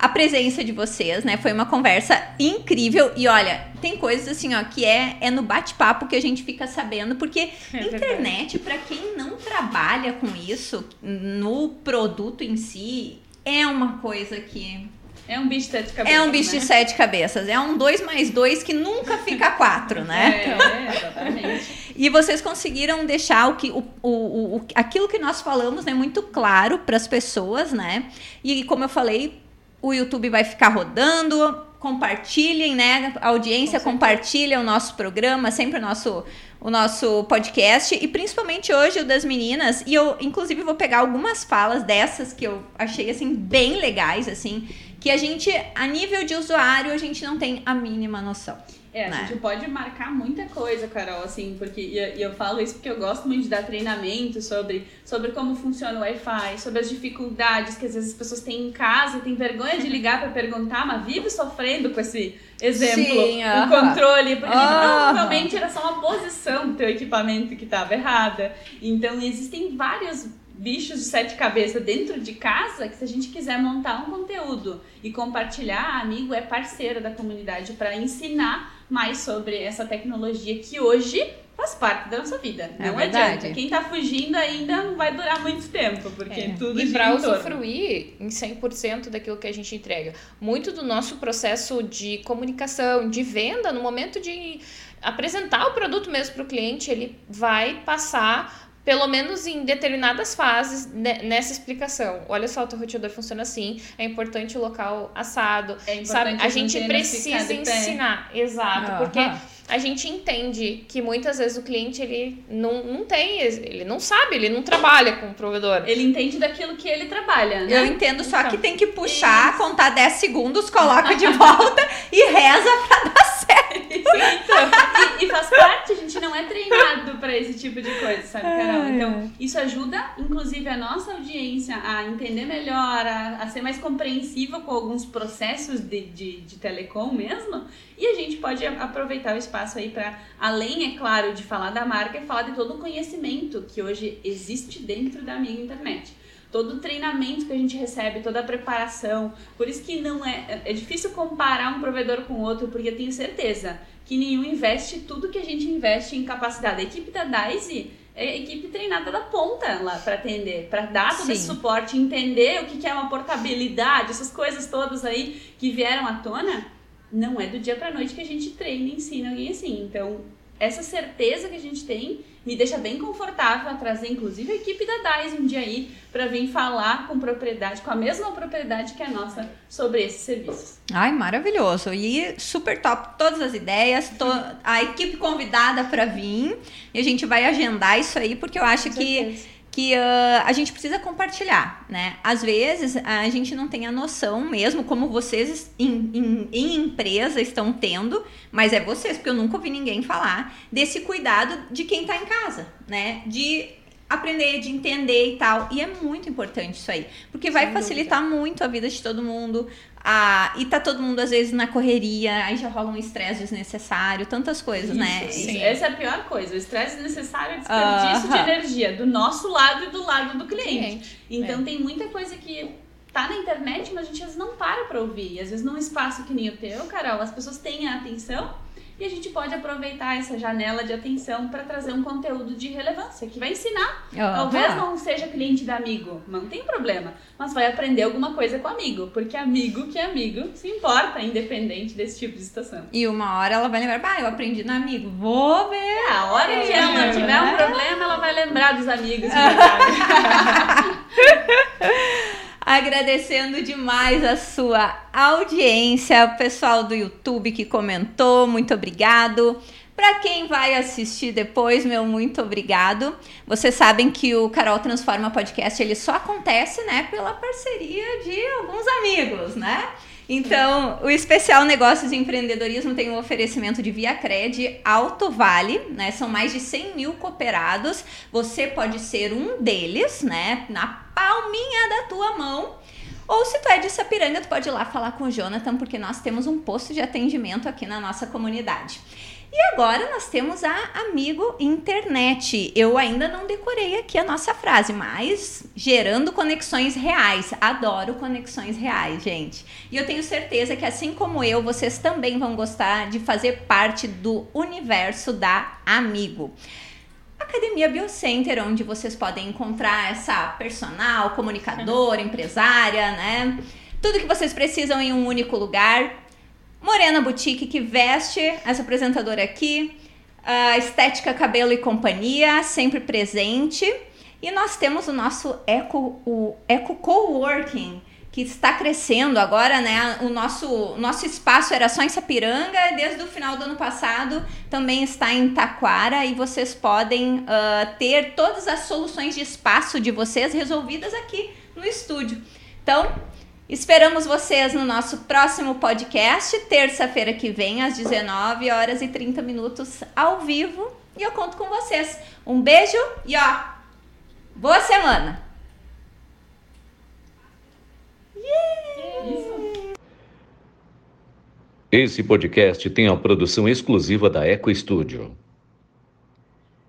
a presença de vocês, né? Foi uma conversa incrível e olha, tem coisas assim, ó, que é, é no bate-papo que a gente fica sabendo, porque <laughs> é internet, para quem não trabalha com isso, no produto em si, é uma coisa que é um bicho de sete cabeças. É um bicho né? de sete cabeças. É um dois mais dois que nunca fica quatro, né? É, exatamente. E vocês conseguiram deixar o que, o, o, o, aquilo que nós falamos né, muito claro para as pessoas, né? E como eu falei, o YouTube vai ficar rodando. Compartilhem, né? A audiência compartilha o nosso programa, sempre o nosso o nosso podcast e principalmente hoje o das meninas e eu inclusive vou pegar algumas falas dessas que eu achei assim bem legais assim que a gente, a nível de usuário, a gente não tem a mínima noção. É, né? a gente pode marcar muita coisa, Carol, assim, porque e eu falo isso porque eu gosto muito de dar treinamento sobre, sobre como funciona o Wi-Fi, sobre as dificuldades que às vezes as pessoas têm em casa, têm vergonha de ligar para perguntar, mas vive sofrendo com esse exemplo, Sim, uh -huh. o controle, porque uh -huh. provavelmente era só uma posição do teu equipamento que estava errada. Então existem vários bichos de sete cabeças dentro de casa que se a gente quiser montar um conteúdo e compartilhar, amigo é parceiro da comunidade para ensinar mais sobre essa tecnologia que hoje faz parte da nossa vida. É não verdade. adianta. Quem está fugindo ainda não vai durar muito tempo, porque é. tudo E para usufruir em 100% daquilo que a gente entrega. Muito do nosso processo de comunicação, de venda, no momento de apresentar o produto mesmo para o cliente, ele vai passar pelo menos em determinadas fases nessa explicação. Olha só, o teu roteador funciona assim, é importante o local assado, é sabe? A gente precisa ensinar, exato, porque a gente entende que muitas vezes o cliente ele não, não tem, ele não sabe, ele não trabalha com o provedor. Ele entende daquilo que ele trabalha, né? Eu entendo, só então, que tem que puxar, isso. contar 10 segundos, coloca de <laughs> volta e reza pra dar certo. Então, e, e, faz parte, a gente não é treinado para esse tipo de coisa, sabe, Carol? Então, isso ajuda, inclusive, a nossa audiência a entender melhor, a, a ser mais compreensiva com alguns processos de, de, de telecom mesmo. E a gente pode aproveitar o espaço aí para, além, é claro, de falar da marca, é falar de todo o conhecimento que hoje existe dentro da minha internet todo o treinamento que a gente recebe, toda a preparação. Por isso que não é é difícil comparar um provedor com outro, porque eu tenho certeza que nenhum investe tudo que a gente investe em capacidade. A equipe da DICE é a equipe treinada da ponta lá para atender, para dar todo Sim. esse suporte, entender o que é uma portabilidade, essas coisas todas aí que vieram à tona. Não é do dia para noite que a gente treina e ensina alguém assim. Então, essa certeza que a gente tem me deixa bem confortável a trazer, inclusive, a equipe da DAIS um dia aí para vir falar com propriedade, com a mesma propriedade que a nossa, sobre esses serviços. Ai, maravilhoso. E super top todas as ideias, to a equipe convidada para vir. E a gente vai agendar isso aí, porque eu acho que que uh, a gente precisa compartilhar, né? Às vezes a gente não tem a noção mesmo, como vocês em, em, em, empresa estão tendo, mas é vocês, porque eu nunca ouvi ninguém falar desse cuidado de quem está em casa, né? De aprender, de entender e tal. E é muito importante isso aí, porque vai Sem facilitar dúvida. muito a vida de todo mundo. Ah, e tá todo mundo, às vezes, na correria, aí já rola um estresse desnecessário, tantas coisas, né? Isso, né? Sim, essa é a pior coisa. O estresse desnecessário é desperdício uh -huh. de energia do nosso lado e do lado do cliente. cliente. Então é. tem muita coisa que tá na internet, mas a gente às vezes não para pra ouvir. E às vezes num espaço que nem o teu, Carol, as pessoas têm a atenção e a gente pode aproveitar essa janela de atenção para trazer um conteúdo de relevância que vai ensinar. Uhum. Talvez não seja cliente da amigo, não tem problema, mas vai aprender alguma coisa com amigo, porque amigo que é amigo se importa, independente desse tipo de situação. E uma hora ela vai lembrar, bah, eu aprendi no amigo, vou ver. É, a hora que ela tiver um <laughs> problema, ela vai lembrar dos amigos. <laughs> <laughs> Agradecendo demais a sua audiência, o pessoal do YouTube que comentou, muito obrigado. Para quem vai assistir depois, meu muito obrigado. Vocês sabem que o Carol Transforma Podcast ele só acontece, né, pela parceria de alguns amigos, né? Então, o especial Negócios e Empreendedorismo tem um oferecimento de Via Cred Alto Vale, né? São mais de 100 mil cooperados. Você pode ser um deles, né? Na palminha da tua mão. Ou se tu é de Sapiranga, tu pode ir lá falar com o Jonathan, porque nós temos um posto de atendimento aqui na nossa comunidade. E agora nós temos a Amigo Internet. Eu ainda não decorei aqui a nossa frase, mas gerando conexões reais. Adoro conexões reais, gente. E eu tenho certeza que assim como eu, vocês também vão gostar de fazer parte do universo da Amigo. Academia Biocenter, onde vocês podem encontrar essa personal, comunicadora, empresária, né? Tudo que vocês precisam em um único lugar. Morena Boutique, que veste essa apresentadora aqui. A Estética Cabelo e Companhia, sempre presente. E nós temos o nosso Eco, o Eco Coworking, que está crescendo agora, né? O nosso, nosso espaço era só em Sapiranga, desde o final do ano passado também está em Taquara e vocês podem uh, ter todas as soluções de espaço de vocês resolvidas aqui no estúdio. Então, Esperamos vocês no nosso próximo podcast, terça-feira que vem, às 19 horas e 30 minutos, ao vivo. E eu conto com vocês. Um beijo e ó, boa semana! Esse podcast tem a produção exclusiva da Eco Studio.